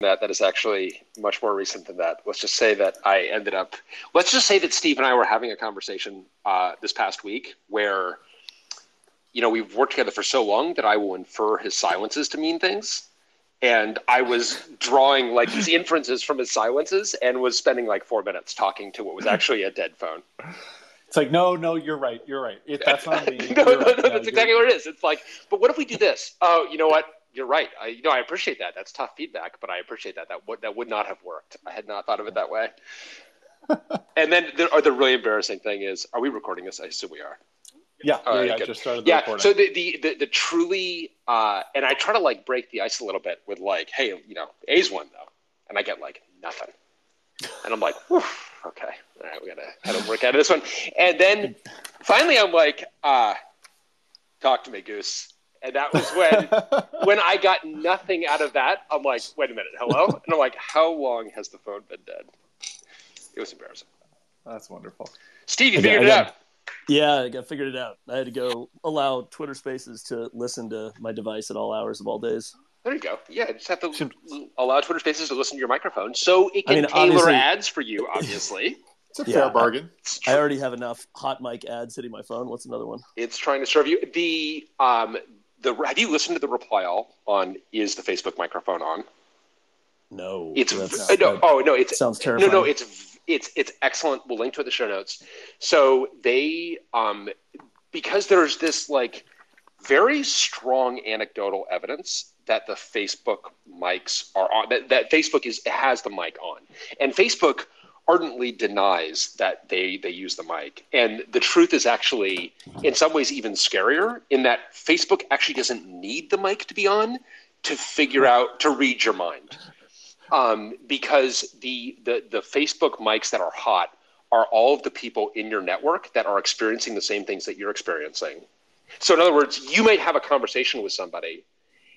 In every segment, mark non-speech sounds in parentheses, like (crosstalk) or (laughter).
that that is actually much more recent than that. Let's just say that I ended up. Let's just say that Steve and I were having a conversation uh, this past week where, you know, we've worked together for so long that I will infer his silences to mean things, and I was drawing like these inferences from his silences and was spending like four minutes talking to what was actually a dead phone. It's like, no, no, you're right. You're right. It, that's not me. (laughs) no, no, no, right. that's exactly what it is. It's like, but what if we do this? Oh, you know what? You're right. I, you know, I appreciate that. That's tough feedback, but I appreciate that. That would that would not have worked. I had not thought of it that way. (laughs) and then the, or the really embarrassing thing is, are we recording this? I assume we are. Yeah, yeah, right, yeah. good. Just started the Yeah. recording. So the, the the the truly, uh, and I try to like break the ice a little bit with like, hey, you know, A's one though, and I get like nothing, and I'm like, (laughs) Whew, okay, all right, we gotta gotta work out of this one, and then finally I'm like, uh, talk to me, Goose. And that was when (laughs) when I got nothing out of that. I'm like, wait a minute, hello? (laughs) And I'm like, how long has the phone been dead? It was embarrassing. that's wonderful. Steve, you figured I it got- out. Yeah, I got figured it out. I had to go allow Twitter Spaces to listen to my device at all hours of all days. There you go. Yeah, just have to Seems- allow Twitter Spaces to listen to your microphone, so it I can mean, tailor obviously- ads for you. Obviously, (laughs) It's a Yeah, fair bargain. it's, I already have enough hot mic ads hitting my phone. What's another one? it's trying to serve you. The um the have you listened to the reply all on is the Facebook microphone on? No, It's no, oh no, it's sounds terrible. no, no, it's it's it's excellent. We'll link to it in the show notes. So they um because there's this like very strong anecdotal evidence that the Facebook mics are on that, that Facebook is has the mic on. And Facebook ardently denies that they they use the mic. And the truth is actually in some ways even scarier in that Facebook actually doesn't need the mic to be on to figure out to read your mind um, because the, the the Facebook mics that are hot are all of the people in your network that are experiencing the same things that you're experiencing. So in other words, you might have a conversation with somebody,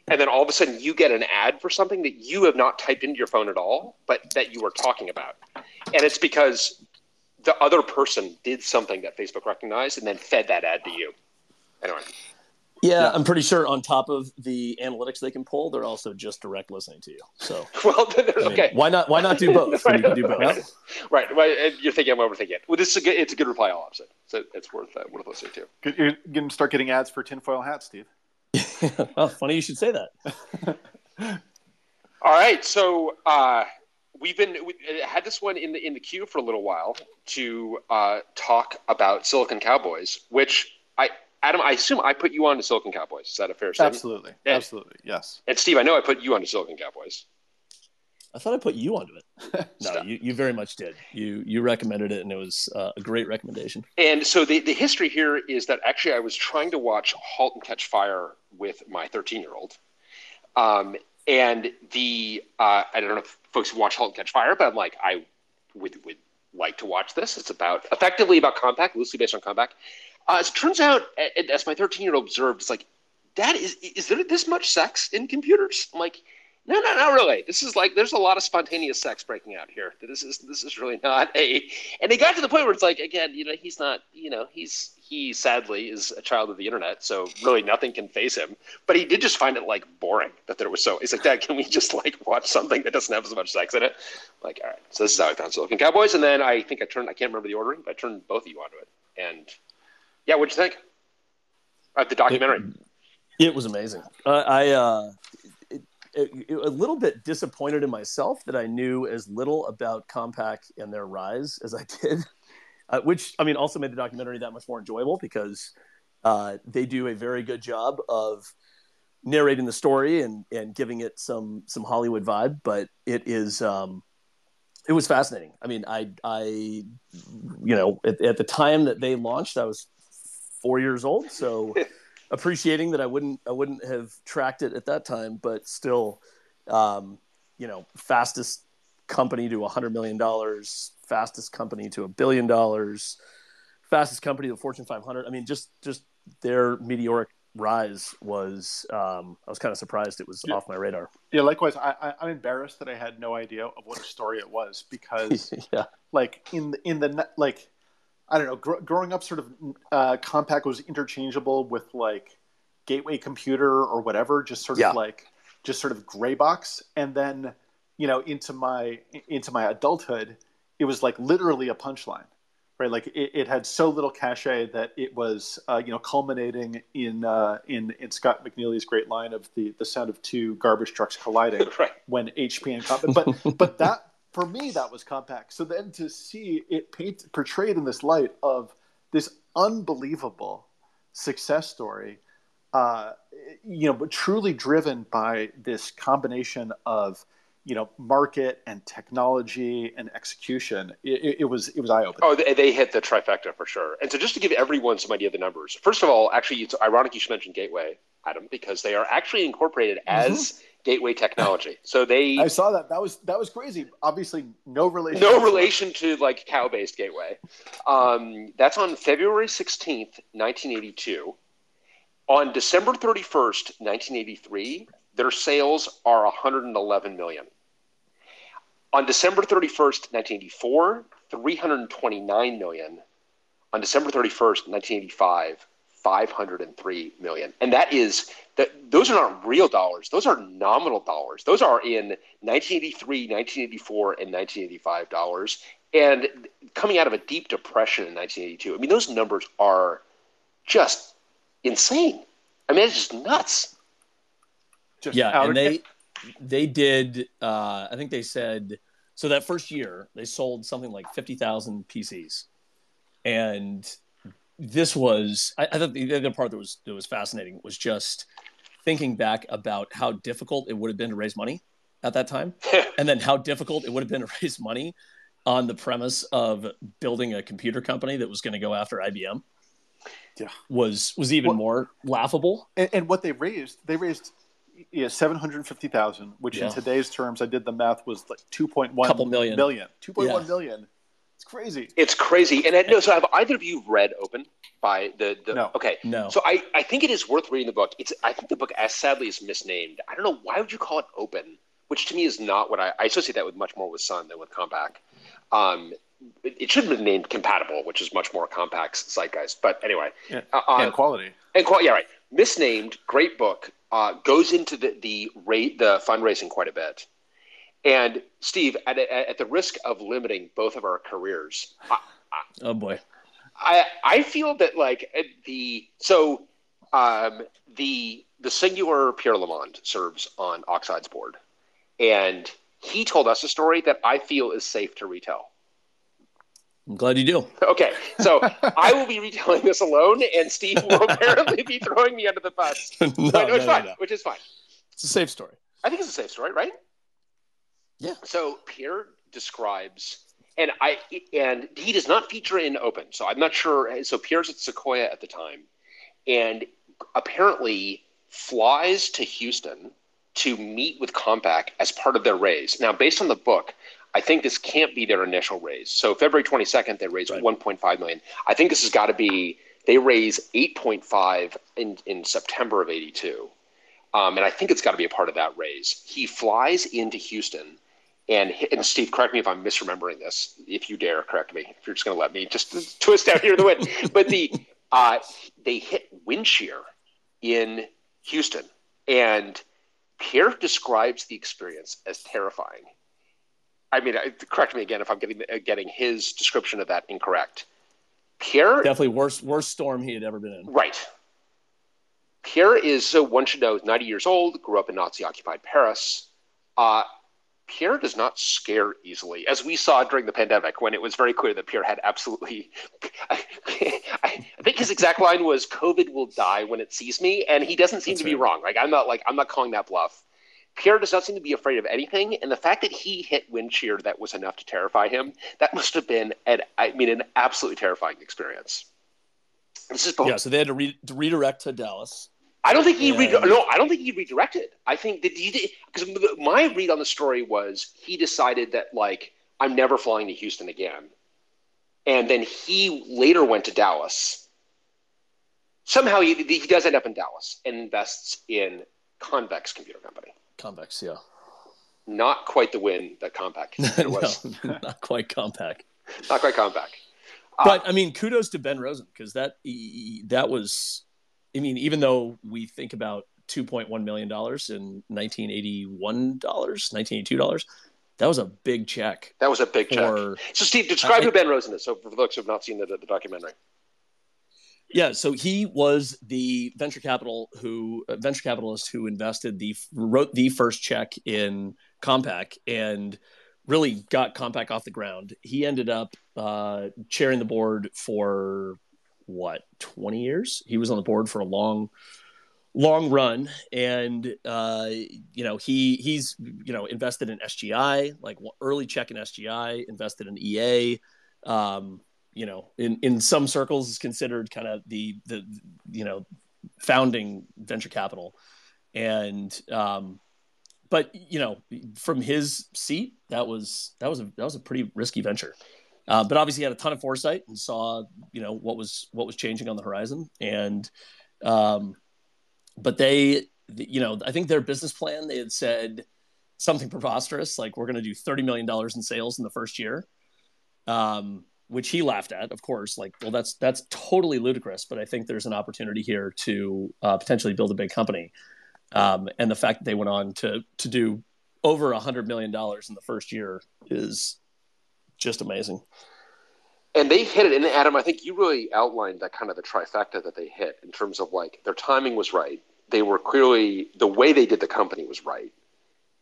and then all of a sudden you get an ad for something that you have not typed into your phone at all, but that you were talking about, and it's because the other person did something that Facebook recognized and then fed that ad to you. Anyway, Yeah, Yeah. I'm pretty sure on top of the analytics they can pull, they're also just direct listening to you. So (laughs) well, I mean, okay. why not? Why not do both? (laughs) when you can do both. Yep. Right. Well, you're thinking I'm overthinking it. Well, this is a good, it's a good reply all opposite. So it's worth uh, worth listening to. You're going to start getting ads for tinfoil hats, Steve. (laughs) well, funny you should say that. (laughs) All right. So uh, we've been we had this one in the in the queue for a little while to uh, talk about Silicon Cowboys, which I Adam, I assume I put you on to Silicon Cowboys. Is that a fair statement? Absolutely. Yeah. Absolutely. Yes. And Steve, I know I put you on to Silicon Cowboys. I thought I put you onto it. (laughs) No, you, you very much did. You you recommended it, and it was uh, a great recommendation. And so the, the history here is that actually I was trying to watch *Halt and Catch Fire* with my 13 year old, um, and the uh, I don't know if folks who watch *Halt and Catch Fire*, but I'm like I would would like to watch this. It's about effectively about Compaq, loosely based on Compaq. Uh, as it turns out, as my 13 year old observed, it's like, Dad, is is there this much sex in computers? I'm like. No, no, not really. This is like there's a lot of spontaneous sex breaking out here. This is this is really not a. And they got to the point where it's like again, you know, he's not, you know, he's he sadly is a child of the internet, so really nothing can phase him. But he did just find it like boring that there was so. He's like, Dad, can we just like watch something that doesn't have as much sex in it? like, all right. So this is how I found Silicon Cowboys, and then I think I turned. I can't remember the ordering, but I turned both of you onto it. And yeah, what'd you think? Uh, the documentary. It was amazing. Uh, I uh, it, it, it- a little bit disappointed in myself that I knew as little about Compaq and their rise as I did, uh, which I mean also made the documentary that much more enjoyable because uh, they do a very good job of narrating the story and and giving it some some Hollywood vibe. But it is. Um, it was fascinating. I mean, I, I, you know, at, at the time that they launched, I was four years old, so (laughs) appreciating that I wouldn't I wouldn't have tracked it at that time, but still, um, you know, fastest company to a hundred million dollars, fastest company to a billion dollars, fastest company to the Fortune 500. I mean, just just their meteoric rise was um, I was kind of surprised it was Yeah. off my radar. Yeah. Likewise, I, I, I'm embarrassed that I had no idea of what a story it was because, (laughs) yeah, like, in the in the like, I don't know, gr- growing up, sort of, uh, Compaq was interchangeable with like Gateway Computer or whatever, just sort Yeah. of like, just sort of gray box, and then you know, into my into my adulthood, it was like literally a punchline, right? Like it, it had so little cachet that it was, uh, you know, culminating in uh, in in Scott McNealy's great line of the the sound of two garbage trucks colliding (laughs) right. when HP and Compaq. But but that for me that was Compaq So then to see it paint portrayed in this light of this unbelievable success story uh, you know, but truly driven by this combination of you know market and technology and execution. It, it was it was eye opening. Oh, they, they, hit the trifecta for sure. And so, just to give everyone some idea of the numbers, first of all, actually, it's ironic you should mention Gateway, Adam, because they are actually incorporated as. Mm-hmm. Gateway technology. So they I saw that. That was that was crazy. Obviously no relation No relation to like cow based gateway. Um, that's on February 16th, 1982. On December 31st, 1983, their sales are 111 million. On December 31st, 1984, 329 million. On December 31st, 1985, 503 million. And that is that those are not real dollars. Those are nominal dollars. Those are in 1983, 1984 and 1985 dollars. And coming out of a deep depression in 1982. I mean those numbers are just insane. I mean, it's just nuts. Just yeah, and they they did. Uh, I think they said so that first year they sold something like fifty thousand PCs, and this was I, I thought the other part that was that was fascinating was just thinking back about how difficult it would have been to raise money at that time, (laughs) and then how difficult it would have been to raise money on the premise of building a computer company that was going to go after IBM yeah. was was even well, more laughable. And, and, what they raised, they raised yeah, seven hundred fifty thousand, which yeah. in today's terms, I did the math, was like two point one couple million million. Two point yeah. one million. It's crazy. It's crazy. And I, no, so have either of you read Open by the, the no. okay. No. So I, I think it is worth reading the book. It's I think the book as sadly is misnamed. I don't know why would you call it open, which to me is not what I, I associate that with much more with Sun than with Compaq. Um, it should have been named compatible, which is much more Compaq zeitgeist. But anyway, yeah. uh, and quality and quality. Yeah, right. Misnamed, great book. Uh, goes into the the rate the fundraising quite a bit. And Steve, at, at the risk of limiting both of our careers, I, oh boy, I I feel that like the so um, the the singular Pierre Lamond serves on Oxide's board, and he told us a story that I feel is safe to retell. I'm glad you do. Okay, so I will be retelling this alone, and Steve will (laughs) apparently be throwing me under the bus. (laughs) no, no, no, it's fine, no. which is fine. It's a safe story. I think it's a safe story, right? Yeah. So Pierre describes, and I and he does not feature in Open, so I'm not sure. So Pierre's at Sequoia at the time, and apparently flies to Houston to meet with Compaq as part of their raise. Now, based on the book, I think this can't be their initial raise. So February 22nd, they raised right. 1.5 million. I think this has got to be they raise 8.5 in in September of 82, um, and I think it's got to be a part of that raise. He flies into Houston, and and Steve, correct me if I'm misremembering this. If you dare, correct me. If you're just going to let me just twist out here the wind. (laughs) But the uh, they hit wind shear in Houston, and Pierre describes the experience as terrifying I mean, correct me again if I'm getting uh, getting his description of that incorrect. Pierre definitely worst worst storm he had ever been in. Right. Pierre is so one should know 90 years old, grew up in Nazi occupied Paris. Uh, Pierre does not scare easily, as we saw during the pandemic when it was very clear that Pierre had absolutely. (laughs) I, I think his exact line was "COVID will die when it sees me," and he doesn't seem That's to right. be wrong. Like I'm not like I'm not calling that bluff. Pierre does not seem to be afraid of anything, and the fact that he hit wind shear that was enough to terrify him, that must have been, an, I mean, an absolutely terrifying experience. This is both. Yeah, so they had to, re- to redirect to Dallas. I don't think he and... re- no, I don't think he redirected. I think that he because my read on the story was he decided that like I'm never flying to Houston again, and then he later went to Dallas. Somehow he, he does end up in Dallas and invests in Convex Computer Company. Convex, yeah. Not quite the win that Compaq (laughs) was. no, (laughs) not quite Compaq. not quite Compaq. Uh, but I mean, kudos to Ben Rosen because that that was, I mean, even though we think about two point one million dollars in nineteen eighty one dollars, nineteen eighty two dollars. That was a big check. That was a big for, check. So, Steve, describe I, who Ben Rosen is. So, for folks who have not seen the, the documentary. Yeah, so he was the venture capital who uh, venture capitalist who invested the wrote the first check in Compaq and really got Compaq off the ground. He ended up uh, chairing the board for what twenty years. He was on the board for a long, long run, and uh, you know he he's you know invested in SGI, like early check in SGI, invested in EA. Um, you know, in, in some circles is considered kind of the, the, you know, founding venture capital. And, um, but you know, from his seat, that was, that was a, that was a pretty risky venture. Uh, but obviously had a ton of foresight and saw, you know, what was, what was changing on the horizon. And, um, but they, you know, I think their business plan, they had said something preposterous, like we're going to do $30 million in sales in the first year. Um, which he laughed at, of course. Like, well, that's that's totally ludicrous. But I think there's an opportunity here to uh, potentially build a big company, um, and the fact that they went on to to do over a hundred million dollars in the first year is just amazing. And they hit it. And Adam, I think you really outlined that kind of the trifecta that they hit in terms of like their timing was right. They were clearly the way they did the company was right,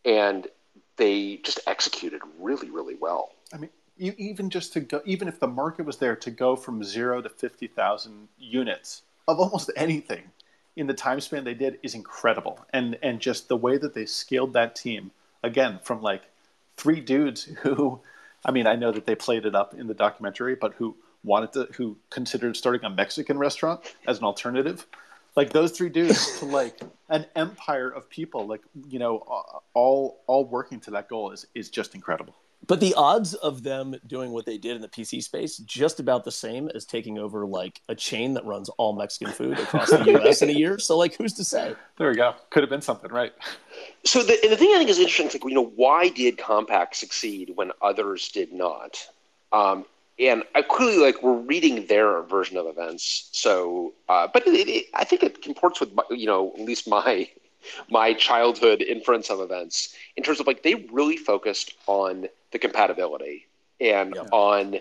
and they just executed really, really well. I mean, you, even just to go, even if the market was there to go from zero to fifty thousand units of almost anything in the time span they did is incredible, and and just the way that they scaled that team again from like three dudes who, I mean, I know that they played it up in the documentary, but who wanted to, who considered starting a Mexican restaurant as an alternative, like those three dudes (laughs) to like an empire of people, like you know, all all working to that goal is is just incredible. But the odds of them doing what they did in the PC space just about the same as taking over like a chain that runs all Mexican food across the U.S. in a year. So like, who's to say? There we go. Could have been something, right? So the, the thing I think is interesting is like, you know, why did Compaq succeed when others did not? Um, and I clearly like we're reading their version of events. So, uh, but it, it, I think it comports with you know at least my my childhood inference of events in terms of like they really focused on the compatibility and yeah. on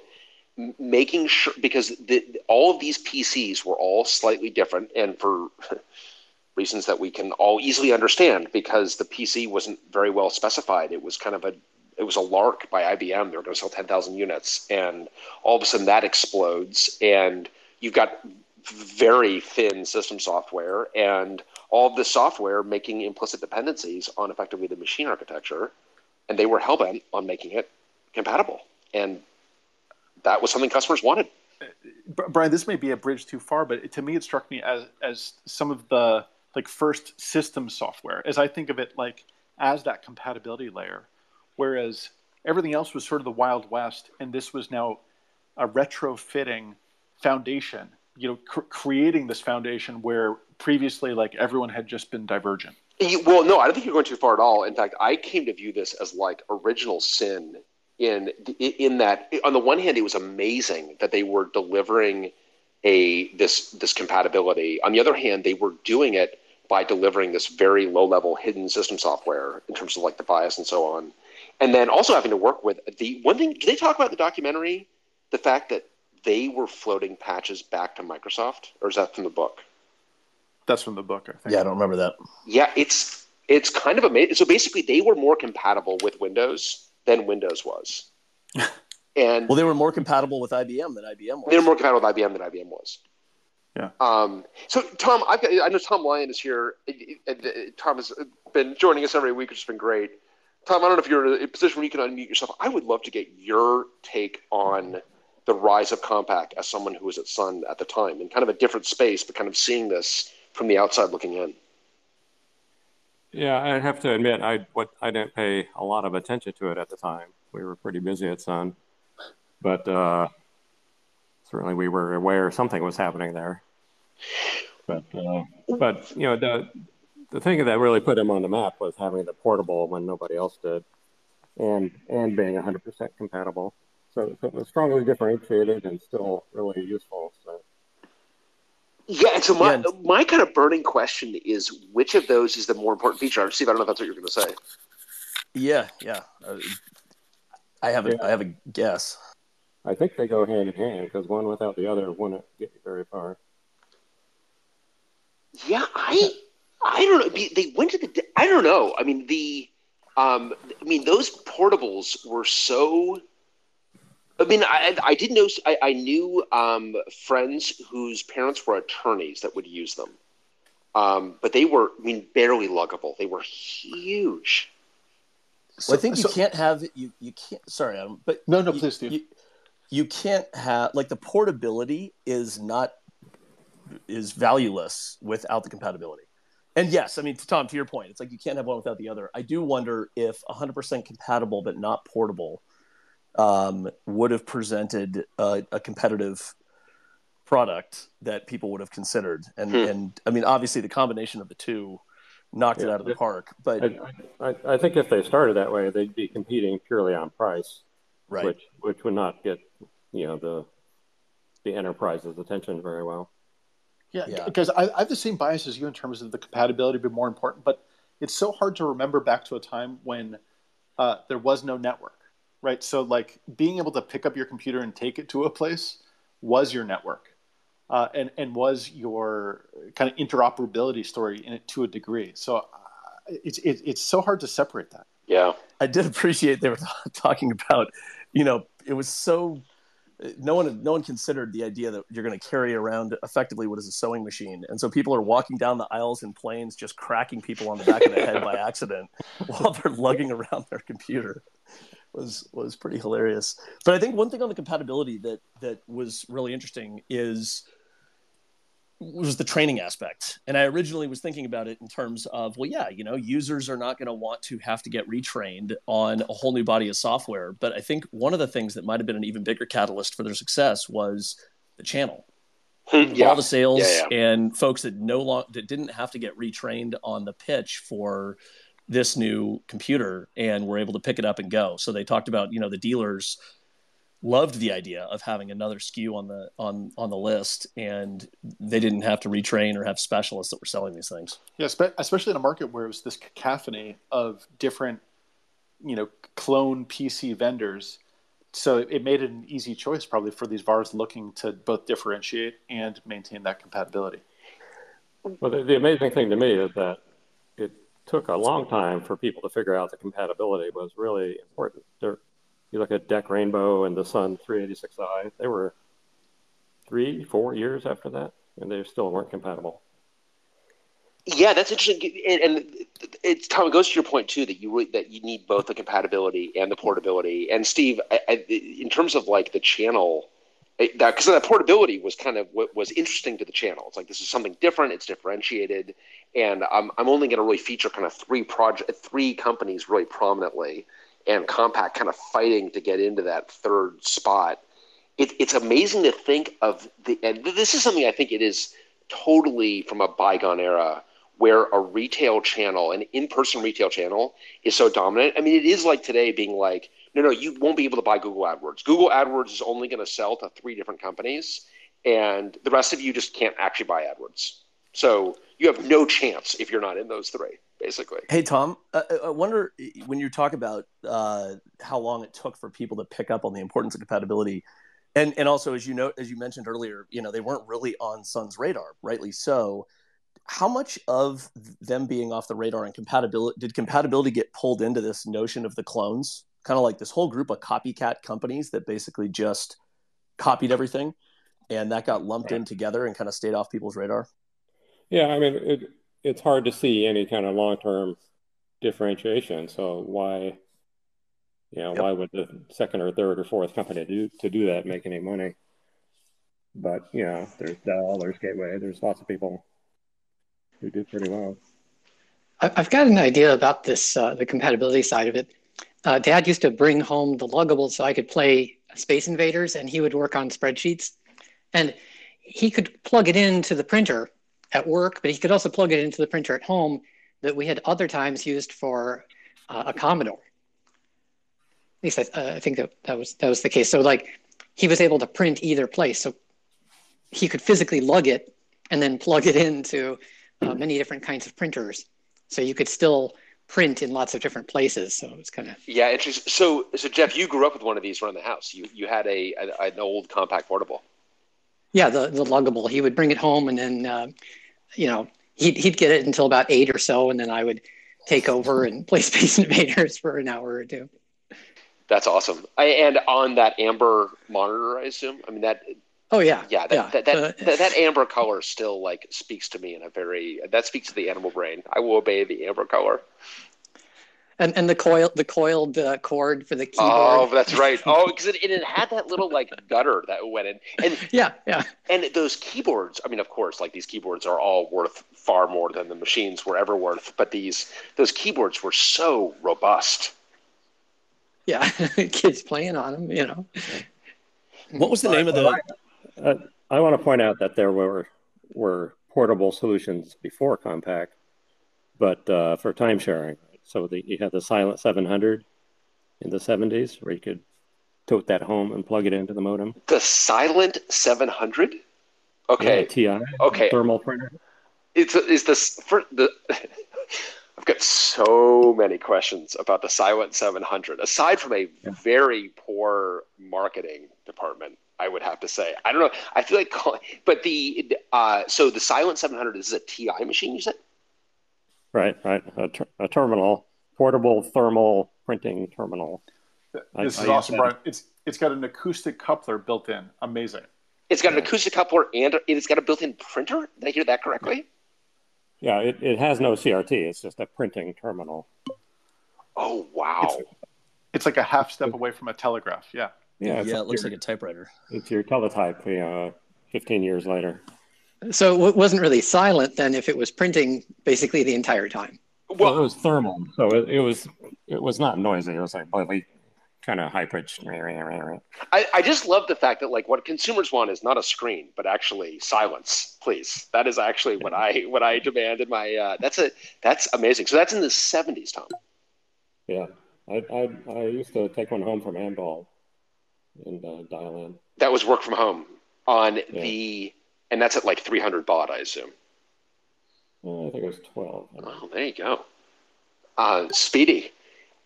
making sure because the, all of these PCs were all slightly different and for (laughs) reasons that we can all easily understand because the PC wasn't very well specified. It was kind of a it was a lark by IBM. They were going to sell 10,000 units and all of a sudden that explodes and you've got very thin system software and all of this software making implicit dependencies on effectively the machine architecture and they were hellbent on making it compatible. And that was something customers wanted. Bryan, this may be a bridge too far, but to me, it struck me as as some of the like first system software, as I think of it, like as that compatibility layer, whereas everything else was sort of the wild west, and this was now a retrofitting foundation. You know, cr- creating this foundation where previously, like everyone had just been divergent. Well, no, I don't think you're going too far at all. In fact, I came to view this as like original sin in in that on the one hand it was amazing that they were delivering a this this compatibility. On the other hand, they were doing it by delivering this very low level hidden system software in terms of like the BIOS and so on. And then also having to work with the one thing, did they talk about the documentary? The fact that they were floating patches back to Microsoft, or is that from the book? That's from the book, I think. Yeah, I don't remember that. Yeah, it's it's kind of amazing. So basically, they were more compatible with Windows than Windows was. (laughs) And well, they were more compatible with IBM than IBM was. They were more compatible with IBM than IBM was. Yeah. Um, so Tom, I've got, I know Tom Lyon is here, and Tom has been joining us every week, which has been great. Tom, I don't know if you're in a position where you can unmute yourself. I would love to get your take on the rise of Compaq as someone who was at Sun at the time, in kind of a different space, but kind of seeing this from the outside looking in. Yeah, I have to admit, I what I didn't pay a lot of attention to it at the time. We were pretty busy at Sun, but uh, certainly we were aware something was happening there. But uh, but you know the the thing that really put him on the map was having the portable when nobody else did, and and being 100% compatible. So, so it was strongly differentiated and still really useful. So Yeah, and so my Yeah. my kind of burning question is which of those is the more important feature? Steve, I don't know if that's what you're going to say. Yeah, yeah. Uh, I have a, Yeah. I have a guess. I think they go hand in hand because one without the other wouldn't get you very far. Yeah, I I don't know. They went to the. I don't know. I mean the. Um, I mean those portables were so. I mean, I I didn't know. I, I knew um, friends whose parents were attorneys that would use them, um, but they were. I mean, barely luggable. They were huge. Well, I think you so- can't have you you can't. Sorry, Adam, but No, no, you- please, Steve. You, you can't have like the portability is not is valueless without the compatibility. And yes, I mean, Tom, to your point, it's like you can't have one without the other. I do wonder if 100% compatible but not portable um, would have presented a, a competitive product that people would have considered. And Hmm. and I mean, obviously, the combination of the two knocked it out of the park. But I, I, I think if they started that way, they'd be competing purely on price, right, which which would not get you know the the enterprise's attention very well. Yeah, Yeah. because I, I have the same bias as you in terms of the compatibility being more important, but it's so hard to remember back to a time when uh, there was no network, right? So, like being able to pick up your computer and take it to a place was your network, uh, and and was your kind of interoperability story in it to a degree. So, uh, it's it, it's so hard to separate that. Yeah. I did appreciate they were (laughs) talking about, you know, it was so no one no one considered the idea that you're going to carry around effectively what is a sewing machine, and so people are walking down the aisles in planes just cracking people on the back of the head by (laughs) accident while they're lugging around their computer. Was was pretty hilarious. But I think one thing on the compatibility that that was really interesting is was the training aspect. And I originally was thinking about it in terms of, well, yeah, you know, users are not going to want to have to get retrained on a whole new body of software. But I think one of the things that might have been an even bigger catalyst for their success was the channel. Yeah. All the sales Yeah, and folks that no long that didn't have to get retrained on the pitch for this new computer and were able to pick it up and go. So they talked about, you know, the dealers loved the idea of having another SKU on the on on the list, and they didn't have to retrain or have specialists that were selling these things. Yeah, spe- especially in a market where it was this cacophony of different, you know, clone PC vendors. So it, it made it an easy choice probably for these VARs looking to both differentiate and maintain that compatibility. Well, the, the amazing thing to me is that it took a long time for people to figure out that compatibility was really important. There, you look at DEC Rainbow and the Sun 386i; they were three, four years after that, and they still weren't compatible. Yeah, that's interesting, and, and it's Tom. It goes to your point too that you that you need both the compatibility and the portability. And Steve, I, I, in terms of like the channel, it- that because that portability was kind of what was interesting to the channel. It's like this is something different. It's differentiated, and I'm I'm only going to really feature kind of three project, three companies really prominently, and Compaq kind of fighting to get into that third spot. It, it's amazing to think of the, and this is something I think it is totally from a bygone era where a retail channel, an in-person retail channel, is so dominant. I mean, it is like today being like, no, no, you won't be able to buy Google AdWords. Google AdWords is only going to sell to three different companies, and the rest of you just can't actually buy AdWords. So you have no chance if you're not in those three, basically. Hey Tom, uh, I wonder when you talk about uh, how long it took for people to pick up on the importance of compatibility, and and also as you know, as you mentioned earlier, you know they weren't really on Sun's radar, rightly so. How much of them being off the radar and compatibility did compatibility get pulled into this notion of the clones? Kind of like this whole group of copycat companies that basically just copied everything, and that got lumped in together and kind of stayed off people's radar. Yeah, I mean, it, it's hard to see any kind of long-term differentiation. So why, you know, Yep. why would the second or third or fourth company do to do that make any money? But you know, there's Dell, there's Gateway, there's lots of people who did pretty well. I- I've got an idea about this, uh, the compatibility side of it. Uh, Dad used to bring home the luggables so I could play Space Invaders, and he would work on spreadsheets. And he could plug it into the printer at work, but he could also plug it into the printer at home that we had other times used for uh, a Commodore. At least I, uh, I think that, that was that was the case. So like he was able to print either place. So he could physically lug it and then plug it into uh, many different kinds of printers. So you could still print in lots of different places. So it's kind of yeah, interesting. So, so Jeff, you grew up with one of these around the house. You you had a, a an old Compaq portable. Yeah, the the luggable. He would bring it home, and then uh, you know he'd he'd get it until about eight or so, and then I would take over and (laughs) play Space Invaders for an hour or two. That's awesome. I, and on that amber monitor, I assume. I mean that. Oh yeah, yeah. That yeah. That, that, uh, that, that, amber color still like speaks to me in a very that speaks to the animal brain. I will obey the amber color. And and the coil the coiled uh, cord for the keyboard. Oh, that's right. Oh, because it, it had that little like gutter that went in. And (laughs) yeah, yeah. And those keyboards. I mean, of course, like these keyboards are all worth far more than the machines were ever worth. But these those keyboards were so robust. Yeah, (laughs) kids playing on them. You know. What was the name of the? Uh, I want to point out that there were were portable solutions before Compaq, but uh, for time sharing. So the, you had the Silent 700 in the 70s, where you could tote that home and plug it into the modem. The Silent 700. Okay. Yeah, TI. Okay. Thermal printer. It's is this for the. (laughs) I've got so many questions about the Silent 700. Aside from a yeah. very poor marketing department, I would have to say. I don't know. I feel like, but the uh, so the Silent 700 is a TI machine. You said. Right, right. A, ter- a terminal, portable thermal printing terminal. This I, is I awesome, Bryan. It's it's got an acoustic coupler built in. Amazing. It's got an acoustic coupler and it's got a built-in printer. Did I hear that correctly? Yeah, it, it has no CRT. It's just a printing terminal. Oh wow! It's, it's like a half step away from a telegraph. Yeah. Yeah, yeah. It looks your, like a typewriter. It's your teletype. You know, fifteen years later. So it wasn't really silent then if it was printing basically the entire time. Well, it was thermal, so it, it was it was not noisy. It was like really kind of high pitched. I, I just love the fact that like what consumers want is not a screen, but actually silence. Please, that is actually what I what I demand in my. Uh, that's a that's amazing. So that's in the seventies, Tom. Yeah, I, I I used to take one home from Amdahl and uh, dial in. That was work from home on yeah. the and that's at like 300 baud, I assume. Well, I think it was 12. Oh, there you go. Uh, speedy.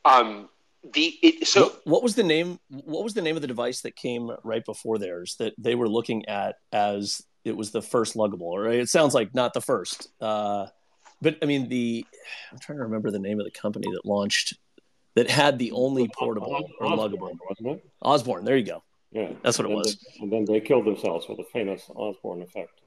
Um, the it, so what, what, was the name? What was the name of the device that came right before theirs that they were looking at as it was the first luggable? Right? It sounds like not the first, uh, but I mean the. I'm trying to remember the name of the company that launched that had the only portable or luggable. Wasn't? Osborne. There you go. Yeah, that's what it was. They, and then they killed themselves with the famous Osborne effect.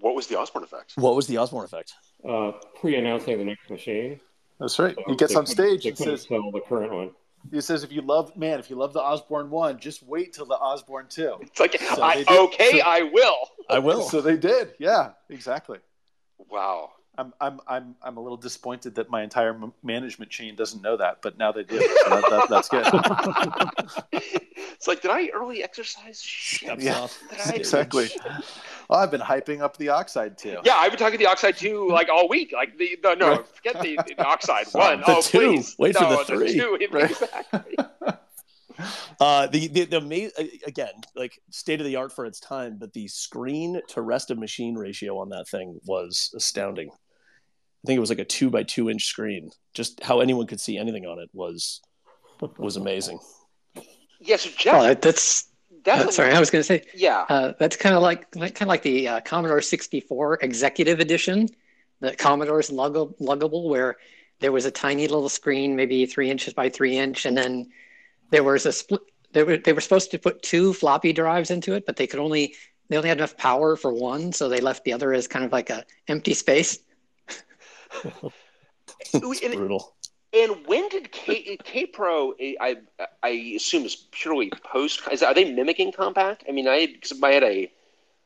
What was the Osborne effect? What was the Osborne effect? Uh, pre-announcing the next machine. That's right. So he gets on stage and says, sell the current one." He says, "If you love, man, if you love the Osborne one, just wait till the Osborne two. It's like, so I, okay, so, I will. I will. So they did. Yeah, exactly. Wow. I'm I'm I'm I'm a little disappointed that my entire m- management chain doesn't know that, but now they do. So that, that, that's good. (laughs) it's like, did I early exercise? Shit. Yeah, (laughs) exactly. Well, I've been hyping up the oxide too. Yeah, I've been talking the oxide two like all week. Like the, the no, forget the, the oxide (laughs) one. The oh, two. please. Wait no, for the three. The two. Right. Exactly. Uh, the the, the again like state of the art for its time, but the screen to rest of machine ratio on that thing was astounding. I think it was like a two by two inch screen. Just how anyone could see anything on it was was amazing. Yes, yeah, so Jeff. Oh, that's uh, sorry, I was going to say. Yeah, uh, that's kind of like, like kind of like the uh, Commodore 64 Executive Edition, the Commodore's lug- luggable, where there was a tiny little screen, maybe three inches by three inch, and then there was a split. They were they were supposed to put two floppy drives into it, but they could only they only had enough power for one, so they left the other as kind of like a empty space. (laughs) it's brutal. And when did K, Kaypro? I I assume is purely post. Is, are they mimicking Compaq? I mean, I because I had a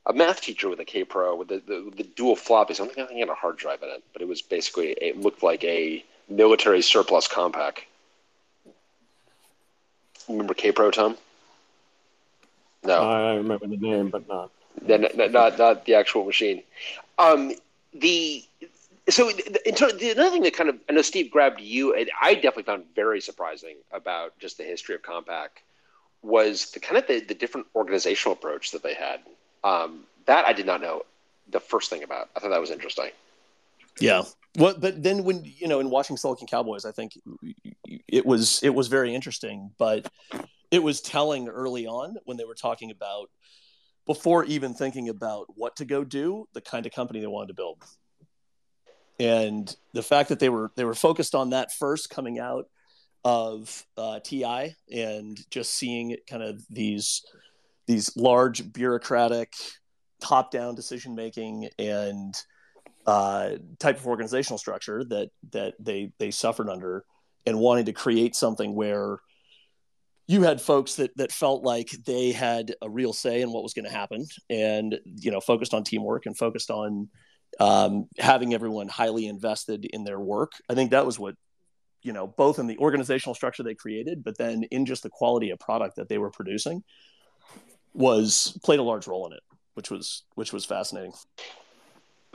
a math teacher with a Kaypro with the, the, the dual floppies. I don't think I had a hard drive in it, but it was basically it looked like a military surplus Compaq. Remember Kaypro, Tom? No, I remember the name, but not. Not, not, not the actual machine. Um, the so the another thing that kind of I know Steve grabbed you, and I definitely found very surprising about just the history of Compaq was the kind of the, the different organizational approach that they had. Um, that I did not know the first thing about. I thought that was interesting. Yeah. Well, but then when you know in watching Silicon Cowboys, I think it was it was very interesting, but it was telling early on when they were talking about before even thinking about what to go do, the kind of company they wanted to build. And the fact that they were they were focused on that first coming out of uh, TI and just seeing kind of these these large bureaucratic top down decision making and uh, type of organizational structure that that they they suffered under, and wanting to create something where you had folks that that felt like they had a real say in what was going to happen, and you know focused on teamwork and focused on um, having everyone highly invested in their work. I think that was what you know both in the organizational structure they created, but then in just the quality of product that they were producing was played a large role in it, which was which was fascinating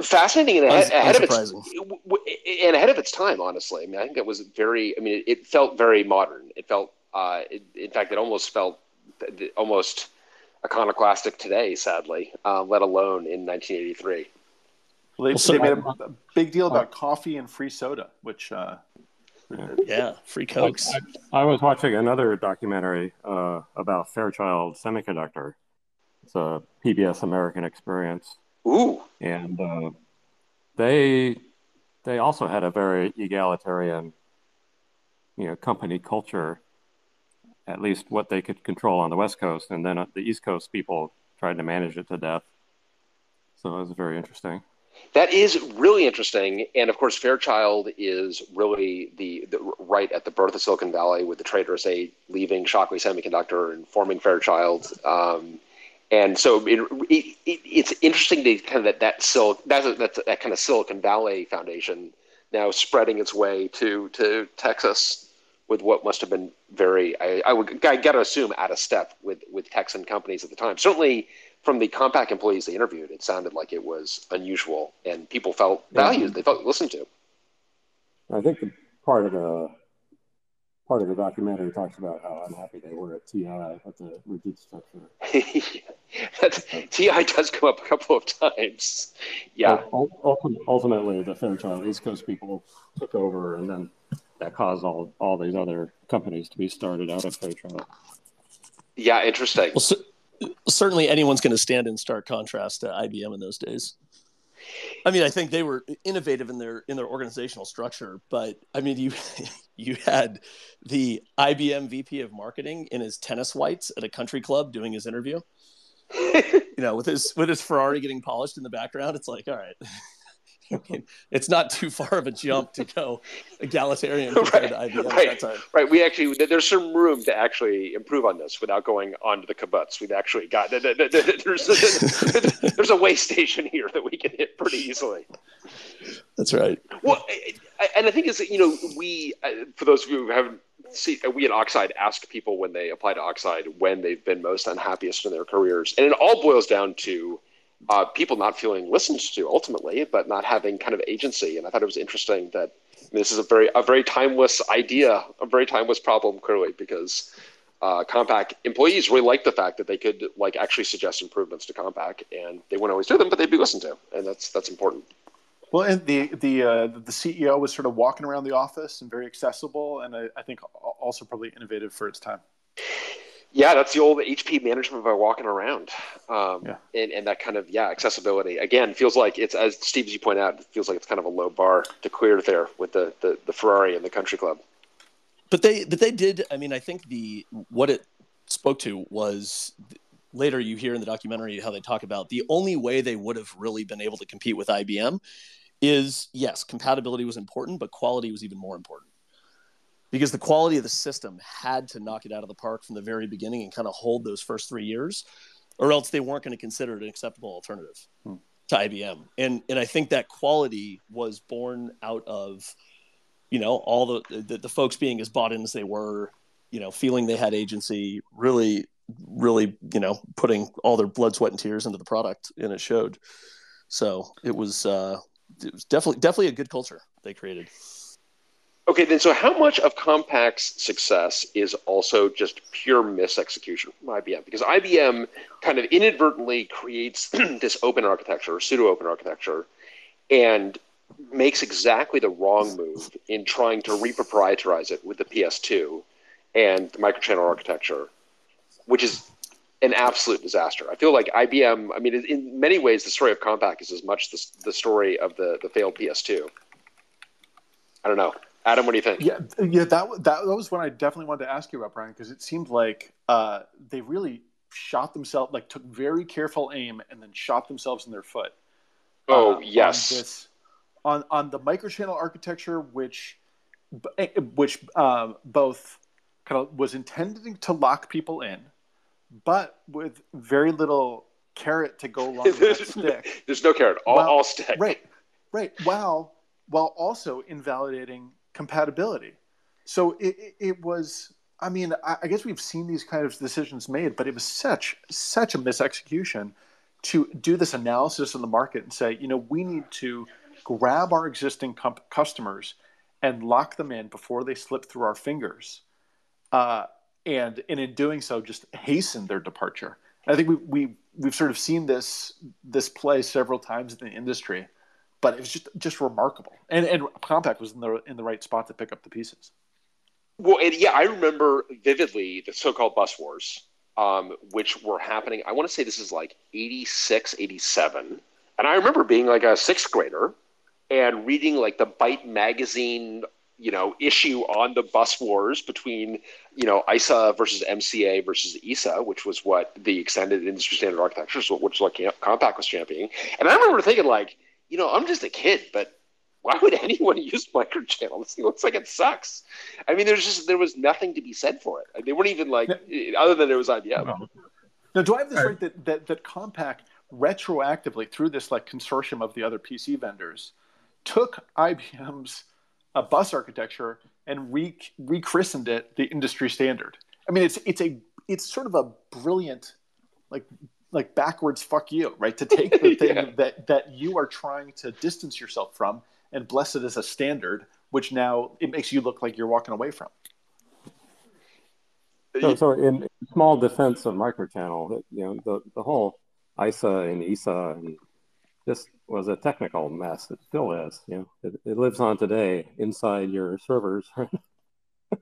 fascinating and ahead, ahead of its and ahead of its time. Honestly, I mean, I think it was very. I mean, it, it felt very modern. It felt, uh, it, in fact, it almost felt almost iconoclastic today. Sadly, uh, let alone in 1983. Well, they, well, so, they made a, big deal about coffee and free soda, which. Uh, yeah. yeah, free cokes. I, I, was watching another documentary uh, about Fairchild Semiconductor. It's a PBS American Experience Ooh. And uh, they they also had a very egalitarian, you know, company culture. At least what they could control on the West Coast, and then the East Coast people tried to manage it to death. So it was very interesting. That is really interesting, and of course, Fairchild is really the, the, right at the birth of Silicon Valley, with the Traitorous Eight leaving Shockley Semiconductor and forming Fairchild. Um, and so it, it, it, it's interesting to kind of that that sil- that's a, that kind of Silicon Valley foundation now spreading its way to to Texas with what must have been very I, I would I got to assume out of step with with Texan companies at the time. Certainly from the Compaq employees they interviewed, it sounded like it was unusual and people felt valued. They felt listened to. I think the part of the part of the documentary talks about how unhappy they were at TI at the rigid structure. (laughs) TI does come up a couple of times. Yeah. ultimately, the Fairchild East Coast people took over, and then that caused all all these other companies to be started out of Fairchild. Yeah, interesting. Well, so, certainly, anyone's going to stand in stark contrast to IBM in those days. I mean, I think they were innovative in their in their organizational structure, but I mean, you (laughs) you had the IBM VP of marketing in his tennis whites at a country club doing his interview. (laughs) you know, with his with his Ferrari getting polished in the background, it's like, all right. (laughs) it's not too far of a jump to go egalitarian (laughs) compared right, to IBM right, at that time. Right. We actually there's some room to actually improve on this without going onto the kibbutz. We've actually got there's a, (laughs) there's a way station here that we can hit pretty easily. That's right. Well, and the thing is you know we uh, for those of you who haven't seen we at Oxide ask people when they apply to Oxide when they've been most unhappiest in their careers, and it all boils down to uh, people not feeling listened to ultimately, but not having kind of agency. And I thought it was interesting that this is a very a very timeless idea, a very timeless problem, clearly, because uh, Compaq employees really liked the fact that they could like actually suggest improvements to Compaq, and they wouldn't always do them, but they'd be listened to, and that's that's important. Well, and the the uh, the CEO was sort of walking around the office and very accessible, and I, I think also probably innovative for its time. Yeah, that's the old HP management by walking around, um, yeah. and, and that kind of yeah accessibility again feels like it's as Steve as you point out, it feels like it's kind of a low bar to clear there with the the, the Ferrari and the Country Club. But they but they did. I mean, I think the what it spoke to was later you hear in the documentary how they talk about the only way they would have really been able to compete with IBM is yes, compatibility was important, but quality was even more important because the quality of the system had to knock it out of the park from the very beginning and kind of hold those first three years, or else they weren't going to consider it an acceptable alternative hmm. to IBM. And and I think that quality was born out of, you know, all the, the the folks being as bought in as they were, you know, feeling they had agency, really, really, you know, putting all their blood, sweat, and tears into the product, and it showed. So it was uh, it was definitely definitely a good culture they created. Okay, then so how much of Compaq's success is also just pure misexecution from IBM? Because IBM kind of inadvertently creates (clears throat) this open architecture, pseudo open architecture, and makes exactly the wrong move in trying to reproprietarize it with the PS2 and the microchannel architecture, which is an absolute disaster. I feel like IBM, I mean, in many ways, the story of Compaq is as much the, the story of the, the failed PS2. I don't know. Adam, what do you think? Yeah, yeah, that that, that was what I definitely wanted to ask you about, Brian, because it seemed like uh, they really shot themselves, like took very careful aim, and then shot themselves in their foot. Oh uh, yes. On, this, on on the microchannel architecture, which eh, which uh, both kind of was intended to lock people in, but with very little carrot to go along with that (laughs) stick. There's no carrot, all, all stick. Right, right. While while also invalidating compatibility. So it, it, was. I mean, I, guess we've seen these kind of decisions made, but it was such such a misexecution to do this analysis of the market and say, you know, we need to grab our existing customers and lock them in before they slip through our fingers, uh, and and in doing so, just hasten their departure. I think we we we've sort of seen this this play several times in the industry but it was just just remarkable. And and Compaq was in the in the right spot to pick up the pieces. Well, and yeah, I remember vividly the so-called bus wars, um, which were happening. I want to say this is like 86, 87. And I remember being like a sixth grader and reading like the Byte magazine, you know, issue on the bus wars between, you know, ISA versus MCA versus EISA, which was what the extended industry standard architecture, which like Compaq was championing. And I remember thinking like, you know, I'm just a kid, but why would (laughs) anyone use microchannel? This looks like it sucks. I mean, there's just there was nothing to be said for it. They weren't even like no. other than it was IBM. Now, do I have this right that that, that Compaq retroactively through this like consortium of the other PC vendors took IBM's uh, bus architecture and re- rechristened it the industry standard? I mean, it's it's a it's sort of a brilliant like like backwards fuck you, right? To (laughs) take the thing yeah. that that you are trying to distance yourself from and bless it as a standard, which now it makes you look like you're walking away from. So, so in small defense of microchannel, you know, the, the whole ISA and EISA and this was a technical mess. It still is. You know, it, it lives on today inside your servers. (laughs) it,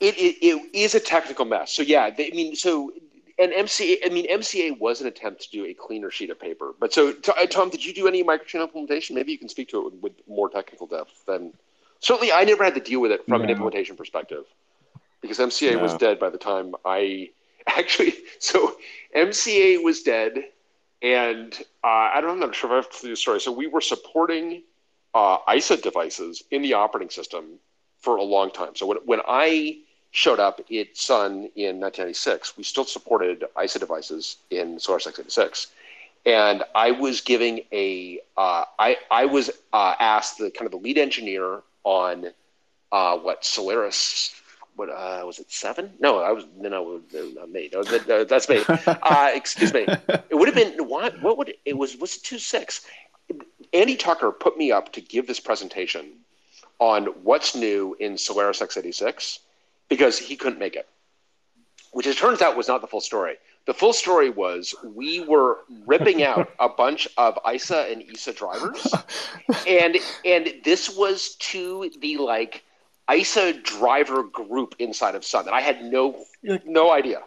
it, it is a technical mess. So yeah, they, I mean, so and MCA, I mean, MCA was an attempt to do a cleaner sheet of paper. But so, uh, Tom, did you do any microchannel implementation? Maybe you can speak to it with, with more technical depth than. Certainly, I never had to deal with it from an implementation perspective because MCA was dead by the time I (laughs) actually. So MCA was dead, and uh, I don't know. I'm not sure if I have to do the story. So we were supporting uh, ISA devices in the operating system for a long time. So when when I showed up at Sun in 1996, we still supported ISA devices in Solaris x86. And I was giving a, uh, I, I was uh, asked the kind of the lead engineer on uh, what Solaris, what uh, was it seven? No, I was no, no, not me. No, that, that's me. (laughs) Uh, excuse me. It would have been what? What would it, it was? Was it two six? Andy Tucker put me up to give this presentation on what's new in Solaris x86 because he couldn't make it, which it turns out was not the full story. The full story was we were ripping (laughs) out a bunch of ISA and EISA drivers, (laughs) and and this was to the like ISA driver group inside of Sun that I had no like, no idea.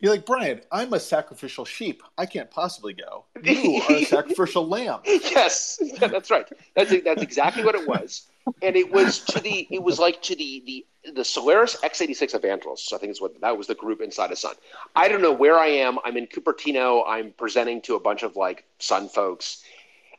You're like Brian. I'm a sacrificial sheep. I can't possibly go. You (laughs) are a sacrificial lamb. Yes, yeah, that's right. That's that's exactly what it was and it was to the it was like to the the the Solaris x86 Evangelists. I think is what that was the group inside of Sun. I don't know where I am. I'm in Cupertino. I'm presenting to a bunch of like Sun folks,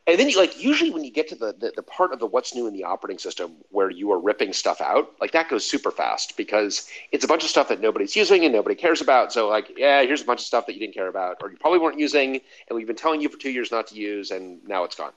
and then you, like usually when you get to the, the, the part of the what's new in the operating system where you are ripping stuff out, like that goes super fast because it's a bunch of stuff that nobody's using and nobody cares about. So like yeah, here's a bunch of stuff that you didn't care about or you probably weren't using, and we've been telling you for two years not to use, and now it's gone.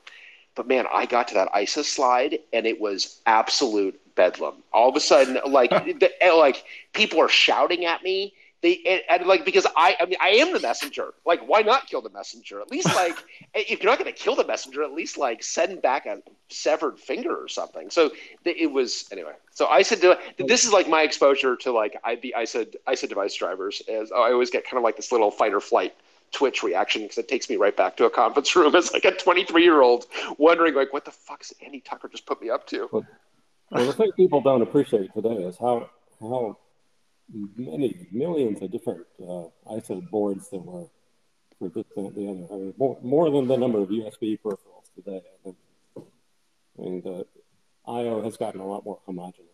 But man, I got to that ISIS slide and it was absolute bedlam. All of a sudden, like the, like people are shouting at me. They and, and, like because I I mean I am the messenger. Like why not kill the messenger? At least like (laughs) if you're not going to kill the messenger, at least like send back a severed finger or something. So it was anyway. So I said to, this is like my exposure to like I, the I said device drivers. As oh, I always get kind of like this little fight or flight twitch reaction because it takes me right back to a conference room (laughs) as like a 23 year old wondering like what the fuck's Andy Tucker just put me up to. Well, well, the thing people don't appreciate today is how how many millions of different uh, ISA boards there were for this and the other. I mean, more, more than the number of USB peripherals today. I mean, the IO has gotten a lot more homogenous.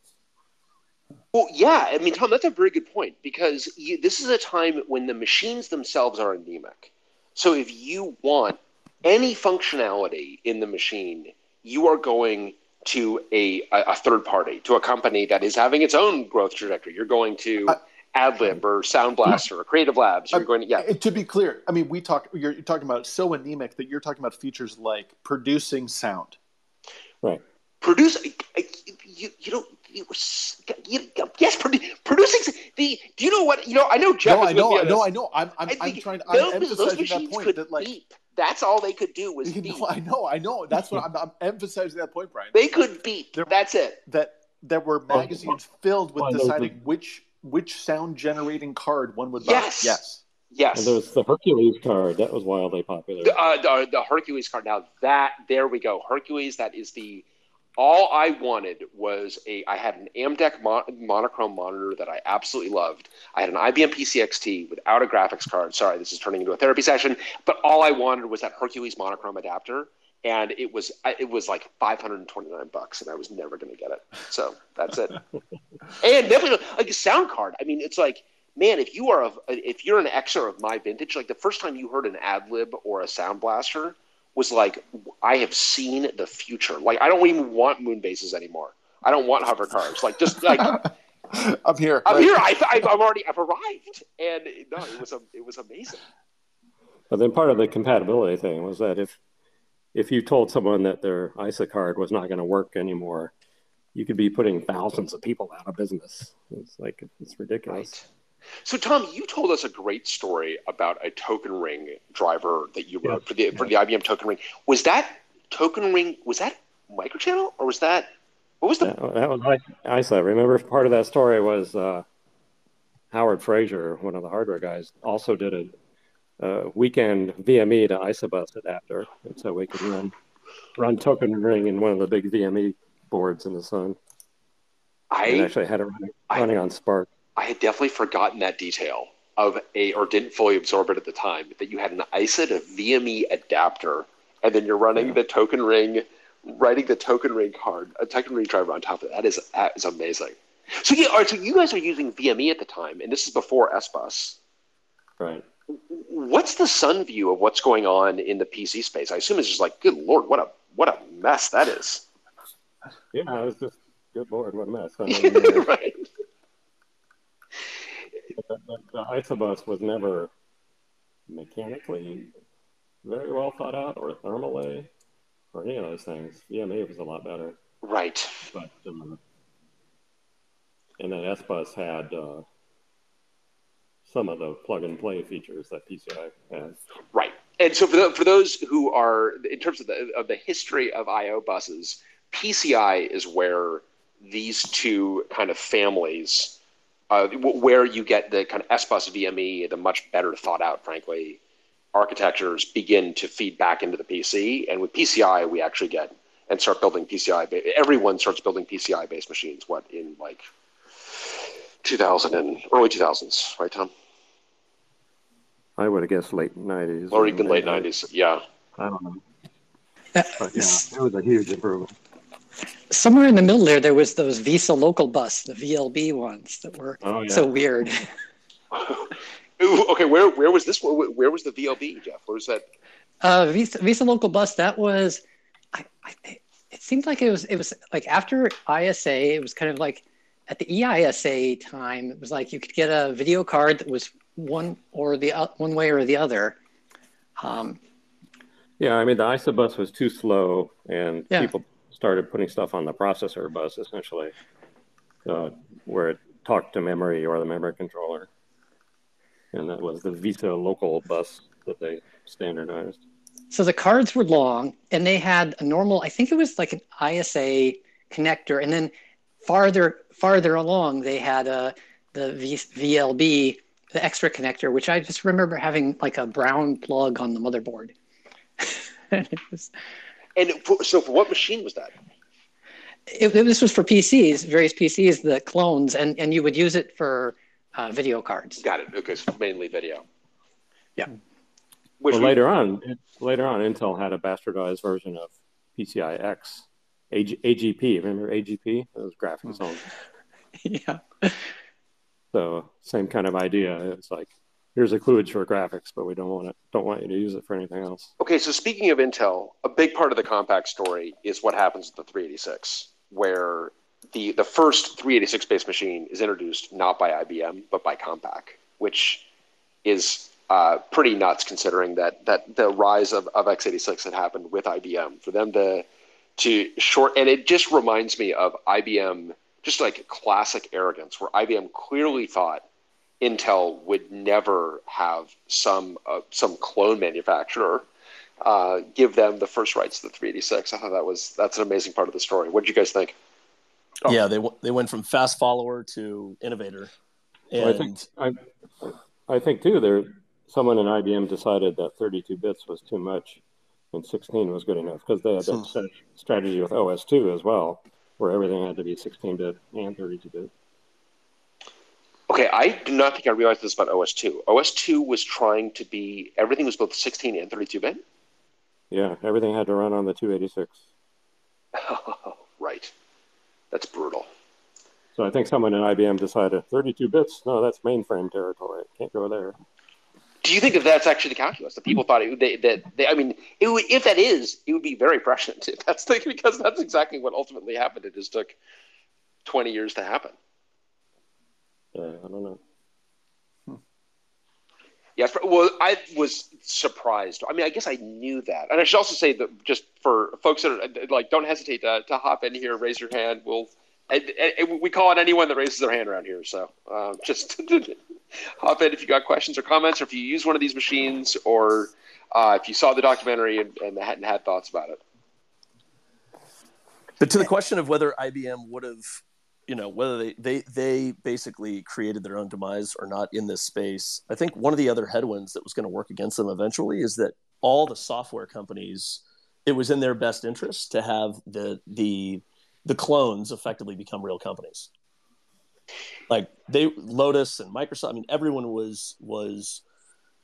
Well, yeah, I mean, Tom, that's a very good point because you, this is a time when the machines themselves are anemic. So if you want any functionality in the machine, you are going to a, a third party, to a company that is having its own growth trajectory. You're going to uh, AdLib or Sound Blaster or Creative Labs. You're going to, yeah. To be clear, I mean, we talk. You're, you're talking about so anemic that you're talking about features like producing sound. Right. Produce. You, you don't you, you, yes, produ- producing the. Do you know what you know? I know Jeff. No, I know, I know, I know. I'm, I'm, I'm trying. To, I'm emphasizing that point that like. Beep. That's all they could do was you beep. I know, I know. That's what I'm, I'm emphasizing that point, Brian. They could beep. There, That's it. That there were magazines filled with deciding which which sound generating card one would buy. Yes. Yes. Yes. And there's the Hercules card. That was wildly popular. Uh, the, the Hercules card. Now that there we go. Hercules. That is the all I wanted was a. I had an Amdek monochrome monitor that I absolutely loved. I had an IBM PCXT without a graphics card. Sorry, this is turning into a therapy session. But all I wanted was that Hercules monochrome adapter, and it was it was like 529 bucks, and I was never going to get it. So that's it. (laughs) and definitely like a sound card. I mean, it's like man, if you are a, if you're an Xer of my vintage, like the first time you heard an AdLib or a Sound Blaster was like, I have seen the future. Like, I don't even want moon bases anymore. I don't want hover cars. Like, just like (laughs) I'm here. I'm here. I, have already I've arrived, and no, it was a, it was amazing. But then part of the compatibility thing was that if if you told someone that their ISA card was not going to work anymore, you could be putting thousands of people out of business. It's like it's ridiculous. Right. So, Tom, you told us a great story about a token ring driver that you wrote yeah. for the for the IBM token ring. Was that token ring? Was that microchannel or was that what was the? That, that was ISA. Remember, part of that story was uh, Howard Fraser, one of the hardware guys, also did a, a weekend VME to ISA bus adapter, and so we could run run token ring in one of the big VME boards in the sun. I and actually had it running, running on SPARC. I had definitely forgotten that detail of a, or didn't fully absorb it at the time, that you had an ISA to VME adapter, and then you're running yeah. the token ring, writing the token ring card, a token ring driver on top of it. That is, that is amazing. So yeah, all right, so you guys are using VME at the time, and this is before SBus. Right. What's the sun view of what's going on in the PC space? I assume it's just like, good lord, what a what a mess that is. Yeah, it's just good lord, what a mess. (laughs) Uh, right the, the, the bus was never mechanically very well thought out or thermally or any of those things. VME was a lot better. Right. But um, and then SBus had uh, some of the plug and play features that PCI has. Right. And so for, the, for those who are in terms of the of the history of IO buses, PCI is where these two kind of families uh, where you get the kind of SBus VME, the much better thought out, frankly, architectures begin to feed back into the PC. And with PCI, we actually get and start building PCI. Everyone starts building PCI based machines. What in like 2000 and early 2000s, right, Tom? I would have guessed late 90s. Or even late 90s. Yeah. I don't know. But yeah, it was a huge improvement somewhere in the middle there, there was those VESA local bus, the VLB ones that were oh, yeah. so weird. (laughs) (laughs) okay, where where was this? Where, where was the VLB, Jeff? Where was that? Uh, VESA, VESA local bus. That was, I, I, it seemed like it was it was like after ISA. It was kind of like at the EISA time. It was like you could get a video card that was one or the uh, one way or the other. Um, yeah, I mean the ISA bus was too slow, and yeah. people started putting stuff on the processor bus essentially, uh, where it talked to memory or the memory controller. And that was the VESA local bus that they standardized. So the cards were long and they had a normal, I think it was like an ISA connector. And then farther farther along, they had a, the v, VLB, the extra connector, which I just remember having like a brown plug on the motherboard. (laughs) and, for, so, for what machine was that? It, this was for PCs, various PCs, the clones, and, and you would use it for uh, video cards. Got it. Okay, so mainly video. Yeah. Which well, we, later on, later on, Intel had a bastardized version of PCI X, AG, AGP. Remember AGP? It was graphics only. (laughs) yeah. So same kind of idea. It's like here's a Kludge for graphics, but we don't want it. Don't want you to use it for anything else. Okay, so speaking of Intel, a big part of the Compaq story is what happens with the 386, where the the first 386 based machine is introduced not by IBM but by Compaq, which is uh, pretty nuts considering that that the rise of, of x86 had happened with IBM. For them to to short and it just reminds me of IBM, just like classic arrogance, where IBM clearly thought Intel would never have some uh, some clone manufacturer uh, give them the first rights to the 386. I thought that was that's an amazing part of the story. What did you guys think? Oh. Yeah, they they went from fast follower to innovator. And well, I think I, I think too there someone in IBM decided that 32 bits was too much and 16 was good enough because they had that hmm. strategy with OS2 as well, where everything had to be 16 bit and 32 bit. Okay, I do not think I realized this about OS2. OS2 was trying to be everything was both 16 and 32 bit. Yeah, everything had to run on the 286. Oh, (laughs) right, that's brutal. So I think someone in IBM decided 32 bits. No, that's mainframe territory. Can't go there do you think that that's actually the calculus that people thought it, they, that they, I mean, it would, if that is, it would be very prescient. If that's the, (laughs) because that's exactly what ultimately happened. It just took twenty years to happen. Yeah, I don't know. Hmm. Yes, well, I was surprised. I mean, I guess I knew that, and I should also say that just for folks that are like, don't hesitate to, to hop in here, raise your hand. We'll we call it anyone that raises their hand around here. So uh, (laughs) just (laughs) hop in if you got questions or comments, or if you use one of these machines, or uh, if you saw the documentary and, and hadn't had thoughts about it. But to the question of whether IBM would have, you know, whether they, they, they basically created their own demise or not in this space, I think one of the other headwinds that was going to work against them eventually is that all the software companies, it was in their best interest to have the the the clones effectively become real companies. Like they Lotus and Microsoft, I mean everyone was was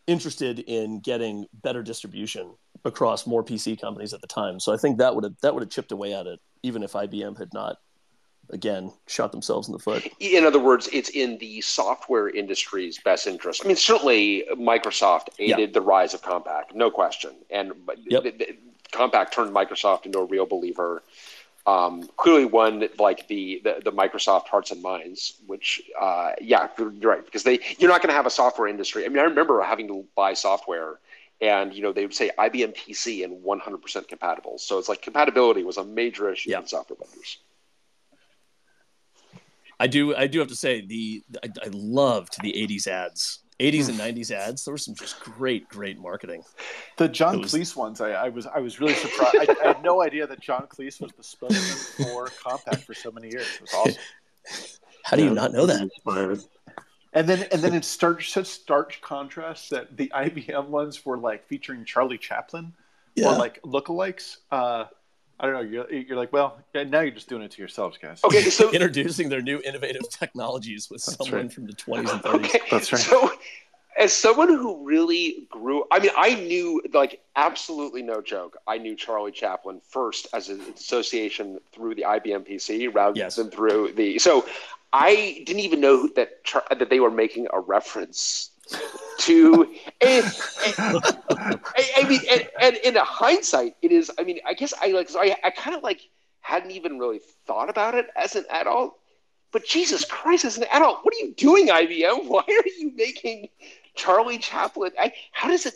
interested in getting better distribution across more PC companies at the time. So I think that would have that would have chipped away at it even if IBM had not again shot themselves in the foot. In other words, it's in the software industry's best interest. I mean, certainly Microsoft aided yeah. the rise of Compaq, no question, and yep. Compaq turned Microsoft into a real believer um, clearly won like the, the, the Microsoft hearts and minds, which uh, yeah, you're right because they you're not going to have a software industry. I mean, I remember having to buy software, and you know they would say IBM PC and 100% compatible. So it's like compatibility was a major issue yeah. in software vendors. I do I do have to say the I, I loved the 80s ads 80s and 90s ads. There was some just great, great marketing. The John was... Cleese ones, I, I, was I was really surprised. I, I, had no idea that John Cleese was the spokesman for Compaq for so many years. It was awesome. (laughs) How do you not know that? And then and then it starts such starch contrast that the IBM ones were like featuring Charlie Chaplin yeah. or like lookalikes. Uh, I don't know. You're, you're like, well, now you're just doing it to yourselves, guys. Okay, (laughs) so introducing their new innovative technologies with That's someone right. from the 20s and 30s. Okay. That's right. So, as someone who really grew, I mean, I knew, like, absolutely no joke. I knew Charlie Chaplin first as an association through the IBM PC rather yes. than through the. So, I didn't even know that that they were making a reference to and, and, I mean and, and in a hindsight it is I mean I guess I like so I, I kind of like hadn't even really thought about it as an adult but Jesus Christ as an adult what are you doing IBM (laughs) why are you making Charlie Chaplin I, how does it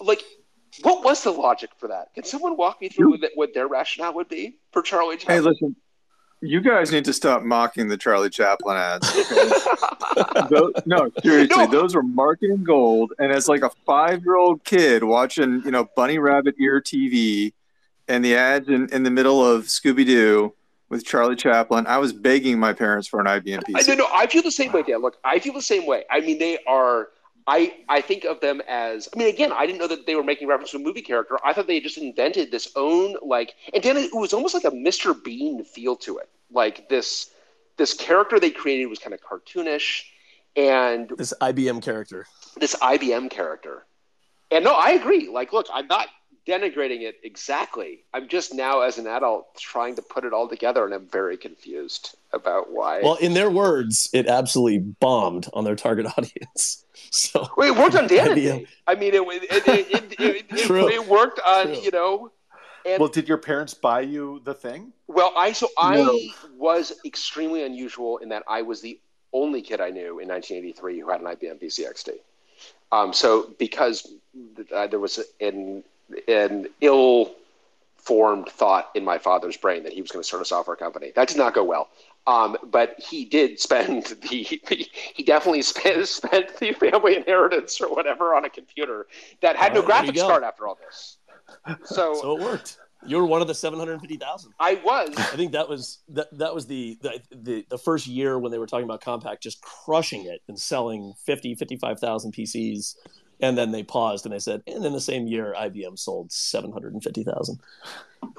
like what was the logic for that? Can someone walk me through what, what their rationale would be for Charlie Chaplin? hey listen you guys need to stop mocking the Charlie Chaplin ads. (laughs) those, no, seriously, no. those were marketing gold. And as like a five-year-old kid watching, you know, Bunny Rabbit Ear TV, and the ads in, in the middle of Scooby Doo, with Charlie Chaplin. I was begging my parents for an IBM PC. I, no, no, I feel the same way, Dan. Look, I feel the same way. I mean, they are. I I think of them as. I mean, again, I didn't know that they were making reference to a movie character. I thought they just invented this own like, and Dan, it was almost like a Mr. Bean feel to it. Like this this character they created was kind of cartoonish, and This IBM character. this IBM character. And no, I agree. Like, look, I'm not denigrating it exactly. I'm just now, as an adult, trying to put it all together, and I'm very confused about why. Well, in their words, it absolutely bombed on their target (laughs) audience. So Wait, it worked on Dan. and IBM. me. I mean, it it it, it, it, it, it worked on True. you know. And Well, did your parents buy you the thing? well, I so I No. was extremely unusual in that I was the only kid I knew in 1983 who had an IBM PC XT. Um, so because uh, there was an an ill formed thought in my father's brain that he was going to start a software company. That did not go well. Um, but he did spend (laughs) the he definitely spent spent the family inheritance or whatever on a computer that had no All right, there you graphics card after all this. So, (laughs) so it worked. You were one of the 750,000. I was I think that was that that was the, the the the first year when they were talking about Compaq just crushing it and selling 50 55,000 PCs and then they paused and they said and in the same year IBM sold 750,000.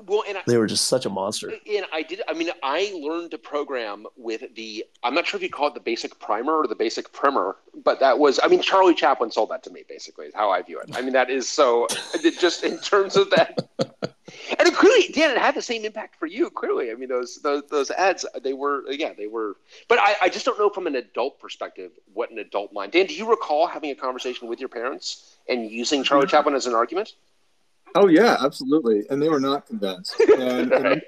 Well, and I, They were just such a monster. And I did. I mean, I learned to program with the. I'm not sure if you call it the basic primer or the basic primer, but that was. I mean, Charlie Chaplin sold that to me. Basically, is how I view it. I mean, that is so. (laughs) just in terms of that, and it clearly, Dan, it had the same impact for you. Clearly, I mean, those those those ads, they were, yeah, they were. But I, I just don't know from an adult perspective what an adult mind. Dan, do you recall having a conversation with your parents and using Charlie mm-hmm. Chaplin as an argument? Oh yeah, absolutely, and they were not convinced. (laughs) And, and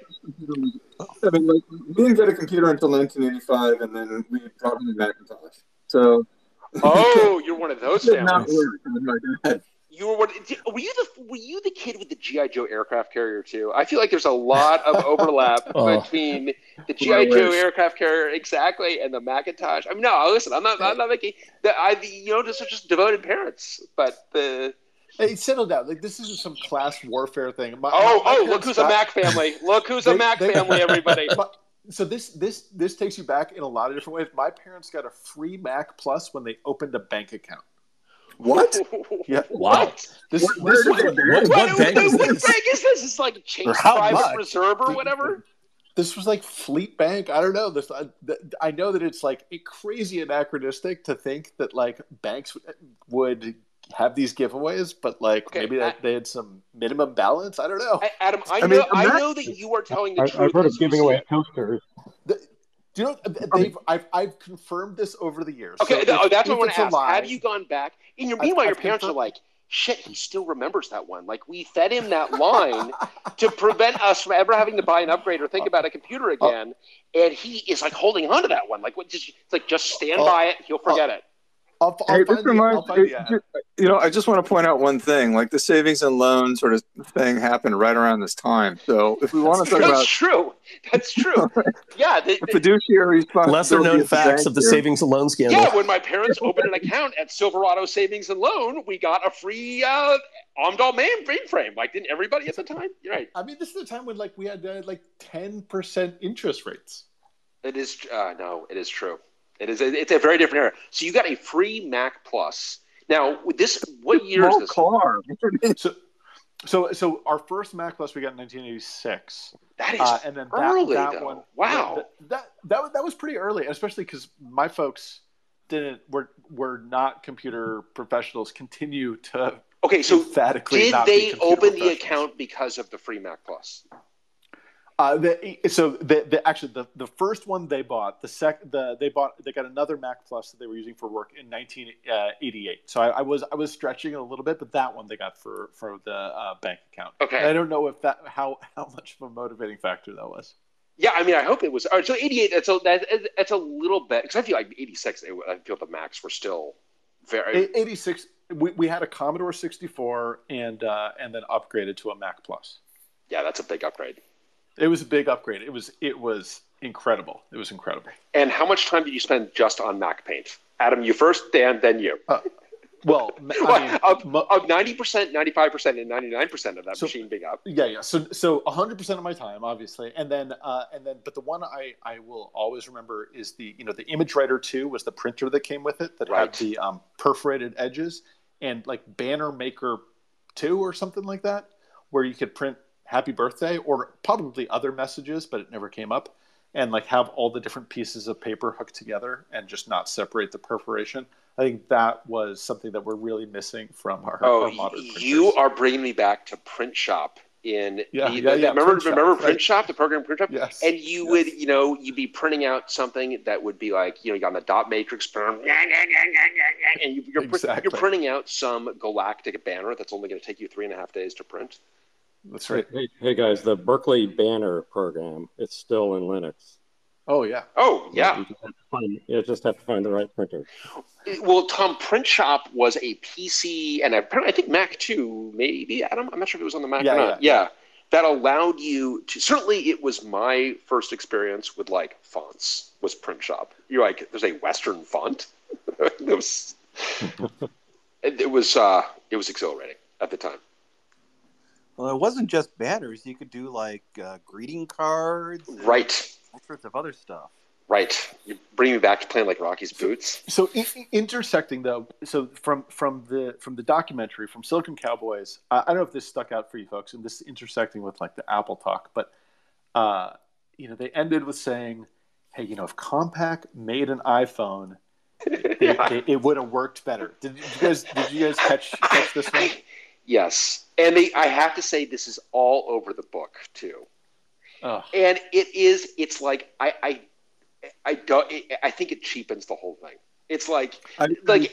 I mean, like we didn't get a computer until 1985, and then we brought home a Macintosh. So (laughs) Oh, you're one of (laughs) those families. work with my dad. You were what? Were you the were you the kid with the GI Joe aircraft carrier too? I feel like there's a lot of overlap Oh. between the GI Joe aircraft carrier exactly and the Macintosh. I mean, no, listen, I'm not I'm not making that. I you know just just devoted parents, but the Hey, settle down. Like this isn't some class warfare thing. My- oh my oh look who's a got- Mac family. Look who's a Mac they- family. Everybody. (laughs) But- so this this this takes you back in a lot of different ways. My parents got a free Mac Plus when they opened a bank account. What? Yeah. (laughs) Wow. This, Where- where this did was- they What, What, what bank is what this? bank is this? It's like Chase For Private much? Reserve or whatever. this was like Fleet Bank. I don't know. This I, I know that it's like a crazy anachronistic to think that like banks would have these giveaways, but like Okay, maybe I- that they had some minimum balance. I don't know. I- Adam, I, I know mean, I know that you are telling the I, truth. I've heard of giving away it. toasters. Do you know they've I've I've confirmed this over the years. Okay, So if- that's what I want to ask. lie- Have you gone back? In your I've- meanwhile, your I've parents are like, "Shit, he still remembers that one." Like we fed him that line (laughs) to prevent us from ever having to buy an upgrade or think about a computer Oh. again, and he is like holding on to that one. Like, what? Just it's like just stand Oh. by it. He'll forget it. I'll, I'll Hey, find this the, I'll reminds find the it- ad. you know, I just want to point out one thing. Like the savings and loan sort of thing happened right around this time. So if we want to talk That's about true. That's true. (laughs) Yeah. the- the the- fiduciary responsibility, Lesser known facts of the here, savings and loan scandal. yeah, when my parents opened an account at Silverado Savings and Loan, we got a free uh, Amdahl main mainframe. Like, didn't everybody at the time? You're right. I mean, this is a time when like we had uh, like ten percent interest rates. It is uh, no, it is true. It is. It's a very different era. So you got a free Mac Plus. Now, this, what year is small this? car. (laughs) So, so, so our first Mac Plus we got in 1986, That is uh, and then that, early, that though. one, Wow. that that, that was- that was pretty early, especially because my folks didn't were were not computer professionals. Continue to okay. So emphatically did not they computer open the account because of the free Mac Plus? Uh, the, so the, the actually the, the first one they bought the sec the they bought they got another Mac Plus that they were using for work in 1988. So I, I was I was stretching it a little bit, but that one they got for for the uh, bank account. Okay. And I don't know if that how how much of a motivating factor that was. Yeah, I mean, I hope it was. All right, so 88. That's a that, that's a little bit because I feel like 86. I feel the Macs were still very. 86 we, we had a Commodore 64 and uh, and then upgraded to a Mac Plus. yeah, that's a big upgrade. It was a big upgrade. It was it was incredible. It was incredible. And how much time did you spend just on Mac Paint? Adam, you first, Dan, then you. Well, (laughs) I mean, of, of 90%, 95%, and 99% of that So- machine being up. Yeah, yeah. So, so 100% of my time, obviously, and then, uh, and then, but the one I, I will always remember is the, you know, the Image Writer Two was the printer that came with it that Right. had the um, perforated edges, and like Banner Maker Two or something like that, where you could print Happy Birthday or probably other messages, but it never came up, and like have all the different pieces of paper hooked together and just not separate the perforation. I think that was something that we're really missing from our, Oh, our modern printers. you are bringing me back to Print Shop in Yeah, the, yeah, yeah, remember Print Shop, remember Print right. Shop, the program Print Shop? Yes. And you yes. would, you know, you'd be printing out something that would be like, you know, you got the dot matrix, (laughs) and you, you're, Exactly. you're printing out some galactic banner that's only going to take you three and a half days to print. That's right. Hey, hey guys, the Berkeley Banner program, it's still in Linux. Oh yeah. Oh yeah. You just have to find, you just have to find the right printer. Well, Tom, Print Shop was a PC, and apparently I think Mac too, maybe Adam. I'm not sure if it was on the Mac Yeah, or not. Yeah. Yeah. that allowed you to. Certainly, it was my first experience with like fonts. Was Print Shop? You're like, there's a Western font. (laughs) it was. (laughs) it, it was. Uh, it was exhilarating at the time. Well, it wasn't just banners. You could do like uh, greeting cards, and Right. all sorts of other stuff. Right. You bring me back to playing like Rocky's Boots. So in, in- intersecting though, so from from the from the documentary from Silicon Cowboys, I, I don't know if this stuck out for you folks, and this is intersecting with like the Apple talk, but uh, you know they ended with saying, "Hey, you know, if Compaq made an iPhone, (laughs) it, it, it would have worked better." Did, you guys did you guys catch catch this one? (laughs) Yes, and they. I have to say, this is all over the book too. Ugh. and it is it's like i i i don't i think it cheapens the whole thing it's like I, like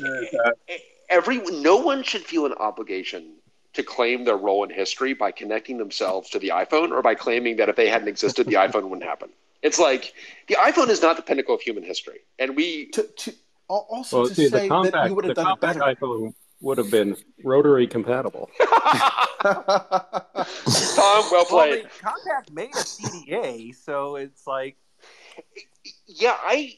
every no one should feel an obligation to claim their role in history by connecting themselves to the iphone or by claiming that if they hadn't existed the iphone wouldn't happen it's like the iphone is not the pinnacle of human history and we To, to also Well, to see, the say that Compaq, you would have done it better. iPhone would have been rotary compatible. (laughs) tom well Well, played they, Compaq made a CDA, so it's like yeah, I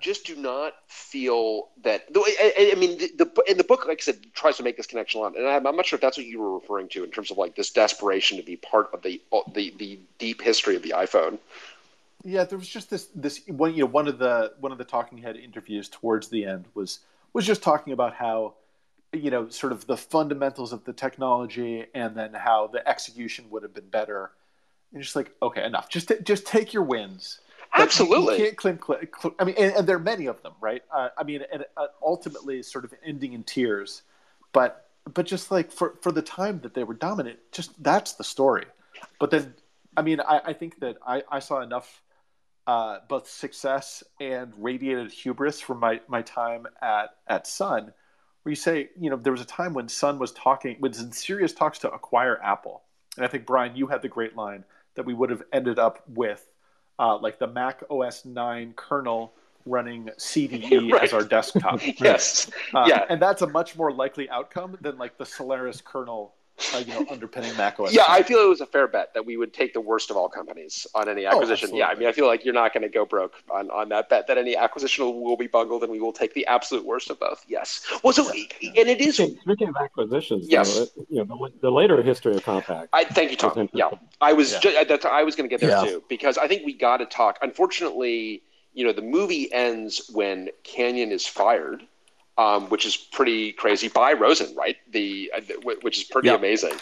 just do not feel that. the I, I mean, the, the in the book, like I said, tries to make this connection a lot, and I'm, I'm not sure if that's what you were referring to in terms of like this desperation to be part of the uh, the, the deep history of the iPhone. Yeah, there was just this this one you know one of the one of the talking head interviews towards the end was was just talking about how you know sort of the fundamentals of the technology and then how the execution would have been better. And just like okay, enough. Just t- just take your wins. But Absolutely. you, can't claim. cl- cl- I mean, and, and there are many of them, right? Uh, I mean, and uh, ultimately, sort of ending in tears. But but just like for for the time that they were dominant, just that's the story. But then, I mean, I, I think that I, I saw enough uh, both success and radiated hubris from my, my time at, at Sun, where you say, you know, there was a time when Sun was talking, was in serious talks to acquire Apple. And I think, Brian, you had the great line that we would have ended up with uh, like the Mac OS 9 kernel running CDE (laughs) Right. as our desktop. (laughs) Yes, Uh, Yeah. And that's a much more likely outcome than like the Solaris kernel, uh, you know, underpinning Mac OS. yeah, I feel it was a fair bet that we would take the worst of all companies on any acquisition. yeah, I mean, I feel like you're not going to go broke on, on that bet that any acquisition will, will be bungled, and we will take the absolute worst of both. Yes. Well, so and it is. Speaking speaking of acquisitions, Yes. though, it- you know, the, the later history of Compaq. I thank you, Tom. Yeah. I was Yeah. ju- that's I was going to get there Yeah. too because I think we got to talk. Unfortunately, you know, the movie ends when Canion is fired, um, which is pretty crazy by Rosen, right? The uh, which is pretty Yeah. amazing.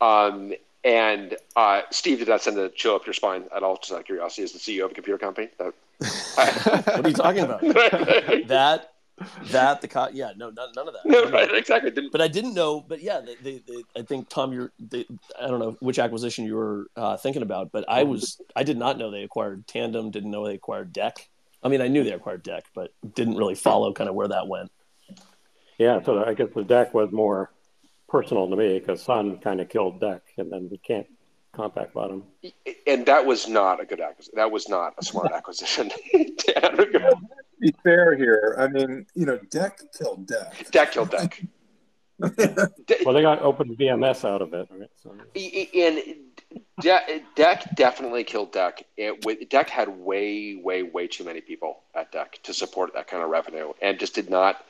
Um, and uh, Steve, did that send a chill up your spine at all? Just out of curiosity, as the CEO of a computer company. That- (laughs) What are you talking about? (laughs) that that the co- yeah no none, none of that. no, right, that. exactly. Didn't, But I didn't know. But yeah, they, they, they, I think Tom, you're. They, I don't know which acquisition you were uh, thinking about, but I was. I did not know they acquired Tandem. Didn't know they acquired DEC. I mean, I knew they acquired DEC, but didn't really follow kind of where that went. Yeah, so I guess the DEC was more personal to me because Sun kind of killed DEC, and then we can't Compaq bottom. and that was not a good acquisition. That was not a smart (laughs) acquisition. (laughs) to be fair here. I mean, you know, DEC killed DEC. DEC killed DEC. (laughs) Well, they got open VMS out of it, right? So, and De- DEC definitely killed DEC. It, with- DEC had way, way, way too many people at DEC to support that kind of revenue, and just did not.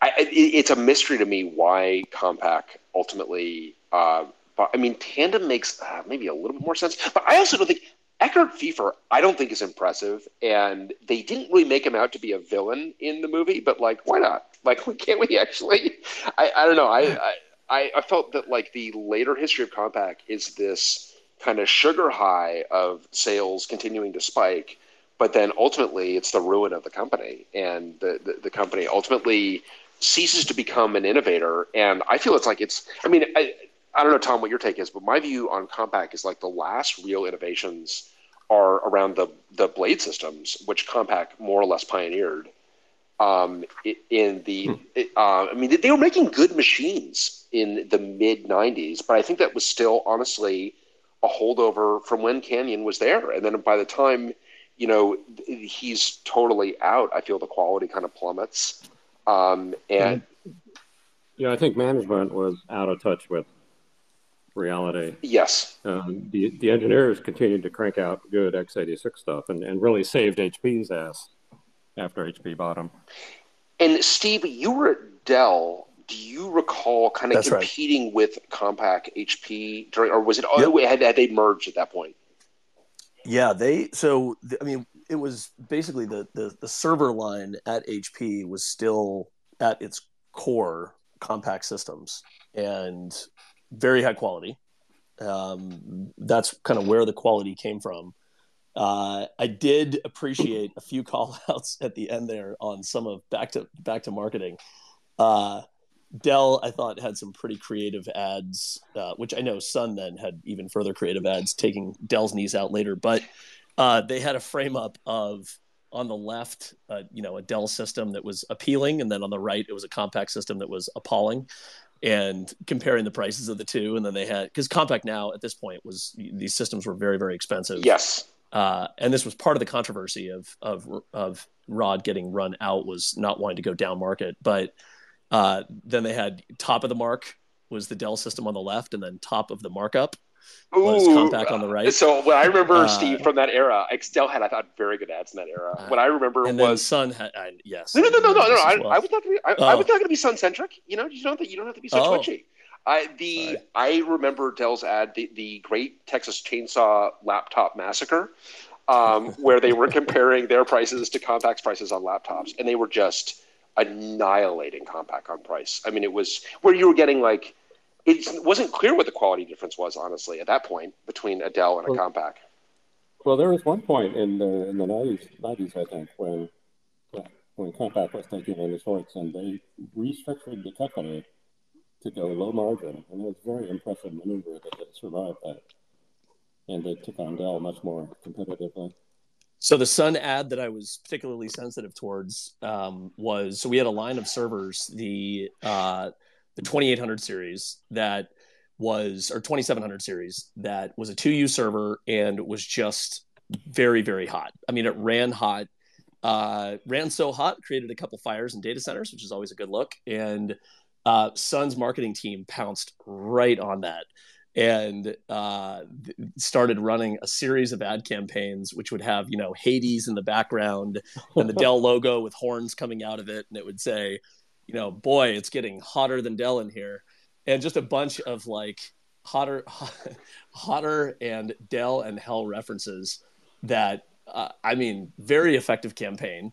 I, it, it's a mystery to me why Compaq ultimately. Uh, I mean, Tandem makes uh, maybe a little bit more sense, but I also don't think Eckhard Pfeiffer. I don't think is impressive, and they didn't really make him out to be a villain in the movie. But like, why not? Like, (laughs) can't we actually? I, I don't know. I, I I felt that like the later history of Compaq is this kind of sugar high of sales continuing to spike but then ultimately it's the ruin of the company and the, the, the, company ultimately ceases to become an innovator and i feel it's like it's i mean I, I don't know tom what your take is but my view on Compaq is like the last real innovations are around the the blade systems which Compaq more or less pioneered um, in the hmm. uh, i mean they were making good machines in the mid 90s but i think that was still honestly a holdover from when Canion was there and then by the time you know, he's totally out. I feel the quality kind of plummets. Um, and yeah, I think management was out of touch with reality. Yes. Um, the, the engineers continued to crank out good x86 stuff and, and really saved HP's ass after HP bought them. And Steve, you were at Dell. Do you recall kind of That's competing right. with Compaq HP during, or was it, yep. oh, had, had they merged at that point? Yeah, they so I mean it was basically the, the the server line at HP was still at its core Compaq systems and very high quality. Um, that's kind of where the quality came from. Uh, I did appreciate a few (laughs) call outs at the end there on some of back to back to marketing. Uh, Dell, I thought, had some pretty creative ads, uh, which I know Sun then had even further creative ads, taking Dell's knees out later. But uh, they had a frame up of on the left, uh, you know, a Dell system that was appealing, and then on the right, it was a Compaq system that was appalling. And comparing the prices of the two, and then they had because Compaq now at this point was these systems were very very expensive. Yes. Uh, and this was part of the controversy of of of Rod getting run out was not wanting to go down market, but uh, then they had top of the mark was the Dell system on the left, and then top of the markup Ooh, Compaq on the right. So what I remember, uh, Steve, from that era, Dell had I thought very good ads in that era. Uh, what I remember and was Sun had uh, yes. No, no, no, no, no, no. I, well. I, was not. Gonna be, I, oh. I was not going to be Sun centric. You know, you don't. You don't have to be so oh. twitchy. I the Sorry. I remember Dell's ad, the, the Great Texas Chainsaw Laptop Massacre, um, (laughs) where they were comparing their prices to Compaq's prices on laptops, and they were just annihilating Compaq on price. I mean, it was where you were getting like it wasn't clear what the quality difference was honestly at that point between a Dell and a well, Compaq. Well, there was one point in the in the nineties, nineties I think, when when Compaq was taking in the shorts, and they restructured the company to go low margin, and it was a very impressive maneuver that they survived that, and they took on Dell much more competitively. So the Sun ad that I was particularly sensitive towards um, was so we had a line of servers, the uh, the 2800 series that was or 2700 series that was a 2U server and was just very very hot. I mean, it ran hot, uh, ran so hot, created a couple fires in data centers, which is always a good look. And uh, Sun's marketing team pounced right on that and uh, started running a series of ad campaigns, which would have you know Hades in the background and the (laughs) Dell logo with horns coming out of it, and it would say, you know, boy, it's getting hotter than Dell in here, and just a bunch of like hotter, (laughs) hotter and Dell and Hell references that uh, I mean, very effective campaign.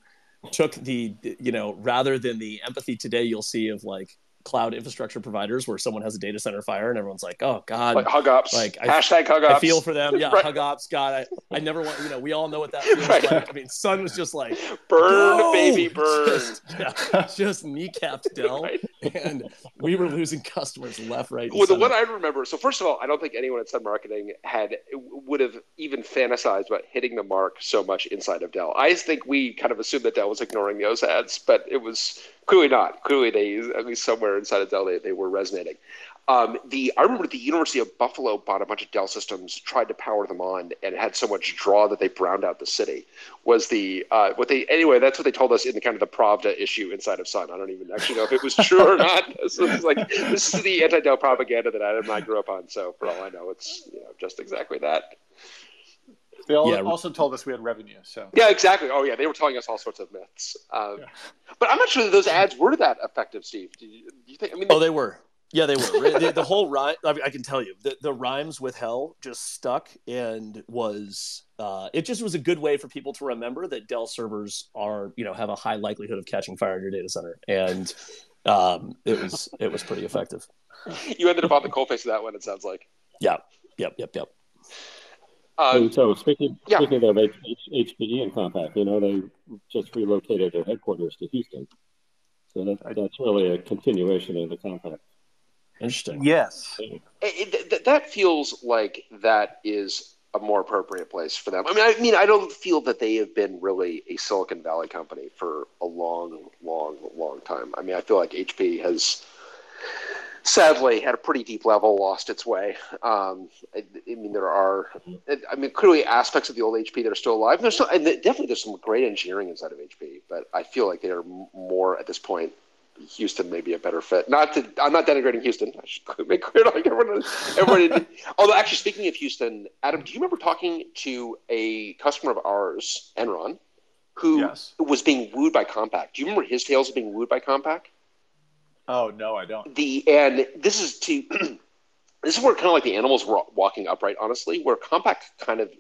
Took the you know rather than the empathy today you'll see of like cloud infrastructure providers where someone has a data center fire and everyone's like, oh God, like hug ups, like I, hashtag hug ups. I feel for them. Yeah, (laughs) right. hug ups. God, I, I never want, you know, we all know what that feels (laughs) right. like. I mean, Sun was just like, burn, no! baby, (laughs) burn. Just, yeah, just kneecapped Dell. right. And we were losing customers left, right. Well, the one I remember, so first of all, I don't think anyone at Sun Marketing had, would have even fantasized about hitting the mark so much inside of Dell. I think we kind of assumed that Dell was ignoring those ads, but it was clearly not. Clearly, they at least somewhere inside of Dell they, they were resonating. Um, the I remember the University of Buffalo bought a bunch of Dell systems, tried to power them on, and had so much draw that they browned out the city. Was the uh, what they anyway? That's what they told us in the kind of the Pravda issue inside of Sun. I don't even actually know if it was true or not. (laughs) This is like this is the anti-Dell propaganda that and I grew up on. So for all I know, it's you know just exactly that. They all, Yeah. also told us we had revenue. So Yeah, exactly. Oh, yeah, they were telling us all sorts of myths. Um, Yeah. But I'm not sure that those ads were that effective, Steve. Do you, do you think? I mean, Oh, they were. Yeah, they were. the, the whole rhyme. I, mean, I can tell you, the, the rhymes with hell just stuck and was. Uh, it just was a good way for people to remember that Dell servers are, you know, have a high likelihood of catching fire in your data center, and um, it was it was pretty effective. (laughs) you ended up on the coal face of that one. It sounds like. Yeah. Yep, yep, yep. Uh, and so speaking yeah. speaking of H- H- HPE and Compaq, you know, they just relocated their headquarters to Houston. So that, that's really a continuation of the Compaq. Interesting. Yes. it, it, th- that feels like that is a more appropriate place for them. I mean, I mean, I don't feel that they have been really a Silicon Valley company for a long, long, long time. I mean, I feel like HP has sadly at a pretty deep level lost its way. Um, I, I mean, there are, I mean, clearly aspects of the old HP that are still alive. And there's still, and definitely there's some great engineering inside of HP, but I feel like they are more at this point. Houston may be a better fit. Not to, I'm not denigrating Houston. I should make clear like everyone. everyone (laughs) although, actually, speaking of Houston, Adam, do you remember talking to a customer of ours, Enron, who Yes. was being wooed by Compaq? Do you remember his tales of being wooed by Compaq? Oh no, I don't. the and this is to (clears throat) this is where kind of like the animals were walking upright honestly where Compaq kind of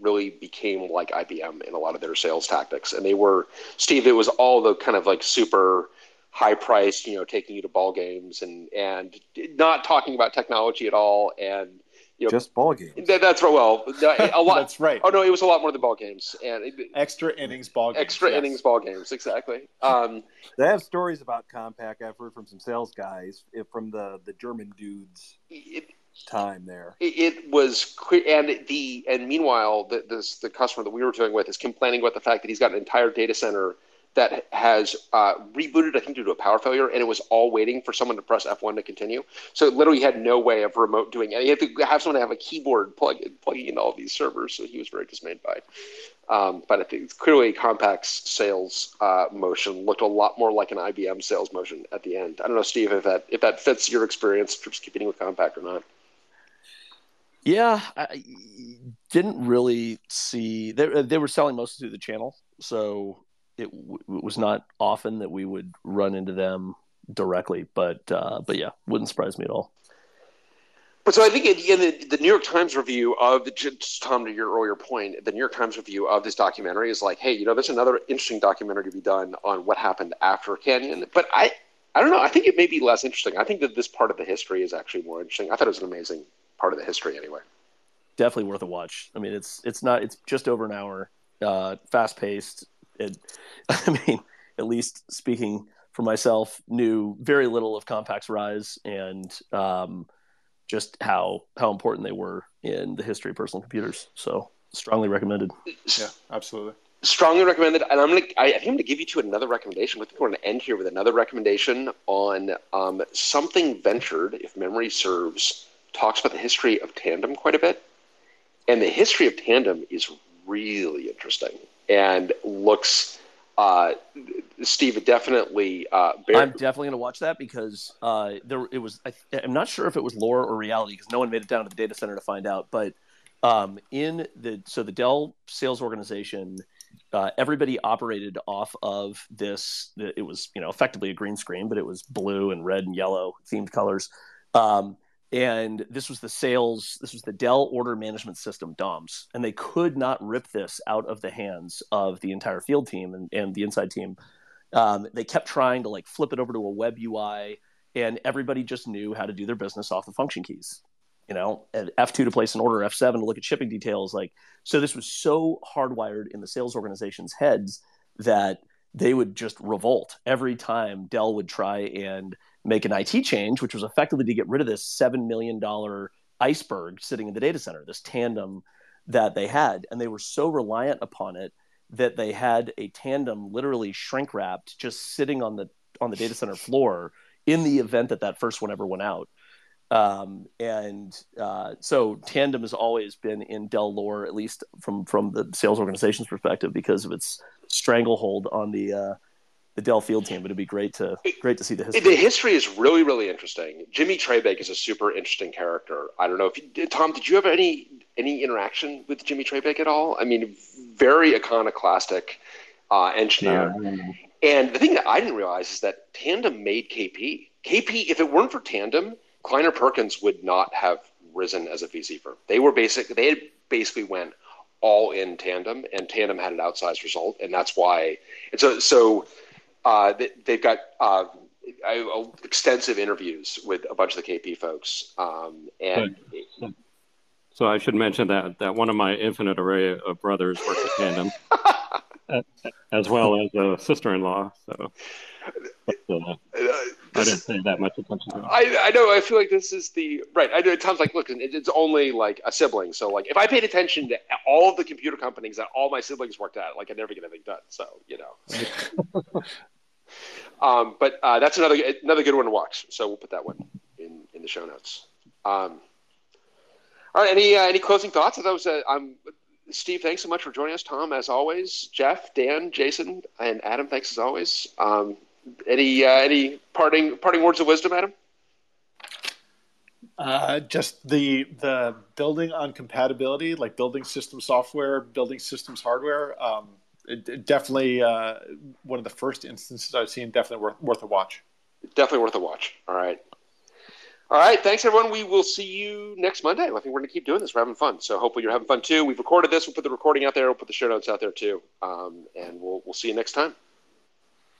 really became like IBM in a lot of their sales tactics and they were Steve it was all the kind of like super high priced you know taking you to ball games and and not talking about technology at all and you know Just ball games. that, that's right well a (laughs) lot That's right. oh no it was a lot more than ball games and it, Extra innings ball. Games, extra yes. innings ball games exactly um They have stories about Compaq. I've heard from some sales guys from the the German dudes it, time there. it, it was quick and the and meanwhile the, this the customer that we were dealing with is complaining about the fact that he's got an entire data center that has uh, rebooted i think due to a power failure and it was all waiting for someone to press f1 to continue so it literally had no way of remote doing it you have to have someone have a keyboard plug plugging in all these servers so he was very dismayed by it um, but I think clearly Compaq's sales uh, motion looked a lot more like an IBM sales motion at the end. I don't know, Steve, if that if that fits your experience for competing with Compaq or not. Yeah, I didn't really see they they were selling mostly through the channel, so it, w- it was not often that we would run into them directly. But uh, but yeah, wouldn't surprise me at all. But so I think in the, the New York Times review of the just Tom to your earlier point, the New York Times review of this documentary is like, hey, you know, there's another interesting documentary to be done on what happened after Canion. But I, I don't know. I think it may be less interesting. I think that this part of the history is actually more interesting. I thought it was an amazing part of the history anyway. Definitely worth a watch. I mean, it's it's not it's just over an hour, uh, fast paced. It, (laughs) I mean, at least speaking for myself, knew very little of Compaq's rise and um, just how how important they were in the history of personal computers. So strongly recommended. Yeah, absolutely. strongly recommended. And I'm gonna, I, I think I'm gonna give you to another recommendation. I think we're gonna end here with another recommendation on um, something ventured, if memory serves, talks about the history of tandem quite a bit, and the history of tandem is really interesting and looks. Uh, Steve definitely. Uh, bear- I'm definitely going to watch that because uh, there it was. I, I'm not sure if it was lore or reality because no one made it down to the data center to find out. But um, in the so the Dell sales organization, uh, everybody operated off of this. It was you know effectively a green screen, but it was blue and red and yellow themed colors. Um, and this was the sales this was the dell order management system doms and they could not rip this out of the hands of the entire field team and, and the inside team. Um, they kept trying to like flip it over to a web ui and everybody just knew how to do their business off the function keys you know and f2 to place an order f7 to look at shipping details like so this was so hardwired in the sales organization's heads that they would just revolt every time dell would try and make an IT change, which was effectively to get rid of this $7 million iceberg sitting in the data center, this tandem that they had. And they were so reliant upon it that they had a tandem literally shrink wrapped just sitting on the on the data center floor in the event that that first one ever went out. Um, and uh, so tandem has always been in Dell lore, at least from from the sales organization's perspective, because of its stranglehold on the uh, the Dell field team. But it'd be great to great to see the history. The history is really, really interesting. Jimmy Treybig is a super interesting character. I don't know if you, Tom, did you have any any interaction with Jimmy Treybig at all. I mean, very iconoclastic uh, engineer. No. And the thing that I didn't realize is that Tandem made KP. KP, if it weren't for Tandem, Kleiner Perkins would not have risen as a VC firm. They were basic. They had basically went all in Tandem, and Tandem had an outsized result, and that's why. And so, so uh, they, they've got uh, extensive interviews with a bunch of the KP folks, um, and. So I should mention that that one of my infinite array of brothers works at Tandem, (laughs) as well as a sister-in-law. So but, uh, I didn't pay that much attention to. I, I know. I feel like this is the right. I know it sounds like look, it, it's only like a sibling. So like, if I paid attention to all of the computer companies that all my siblings worked at, like I'd never get anything done. So you know. (laughs) um, but uh, that's another another good one to watch. So we'll put that one in in the show notes. Um, all right. Any uh, any closing thoughts? That was I'm Steve, thanks so much for joining us. Tom, as always. Jeff, Dan, Jason, and Adam, thanks as always. Um, any uh, any parting parting words of wisdom, Adam? Uh, just the the building on compatibility, like building system software, building systems hardware. Um, it, it definitely uh, one of the first instances I've seen. Definitely worth worth a watch. Definitely worth a watch. All right. All right. Thanks, everyone. We will see you next Monday. I think we're going to keep doing this. We're having fun. So hopefully you're having fun too. We've recorded this. We'll put the recording out there. We'll put the show notes out there too. Um, and we'll, we'll see you next time.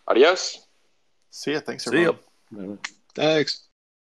Adios. See ya. Thanks, See ya. everyone. Thanks.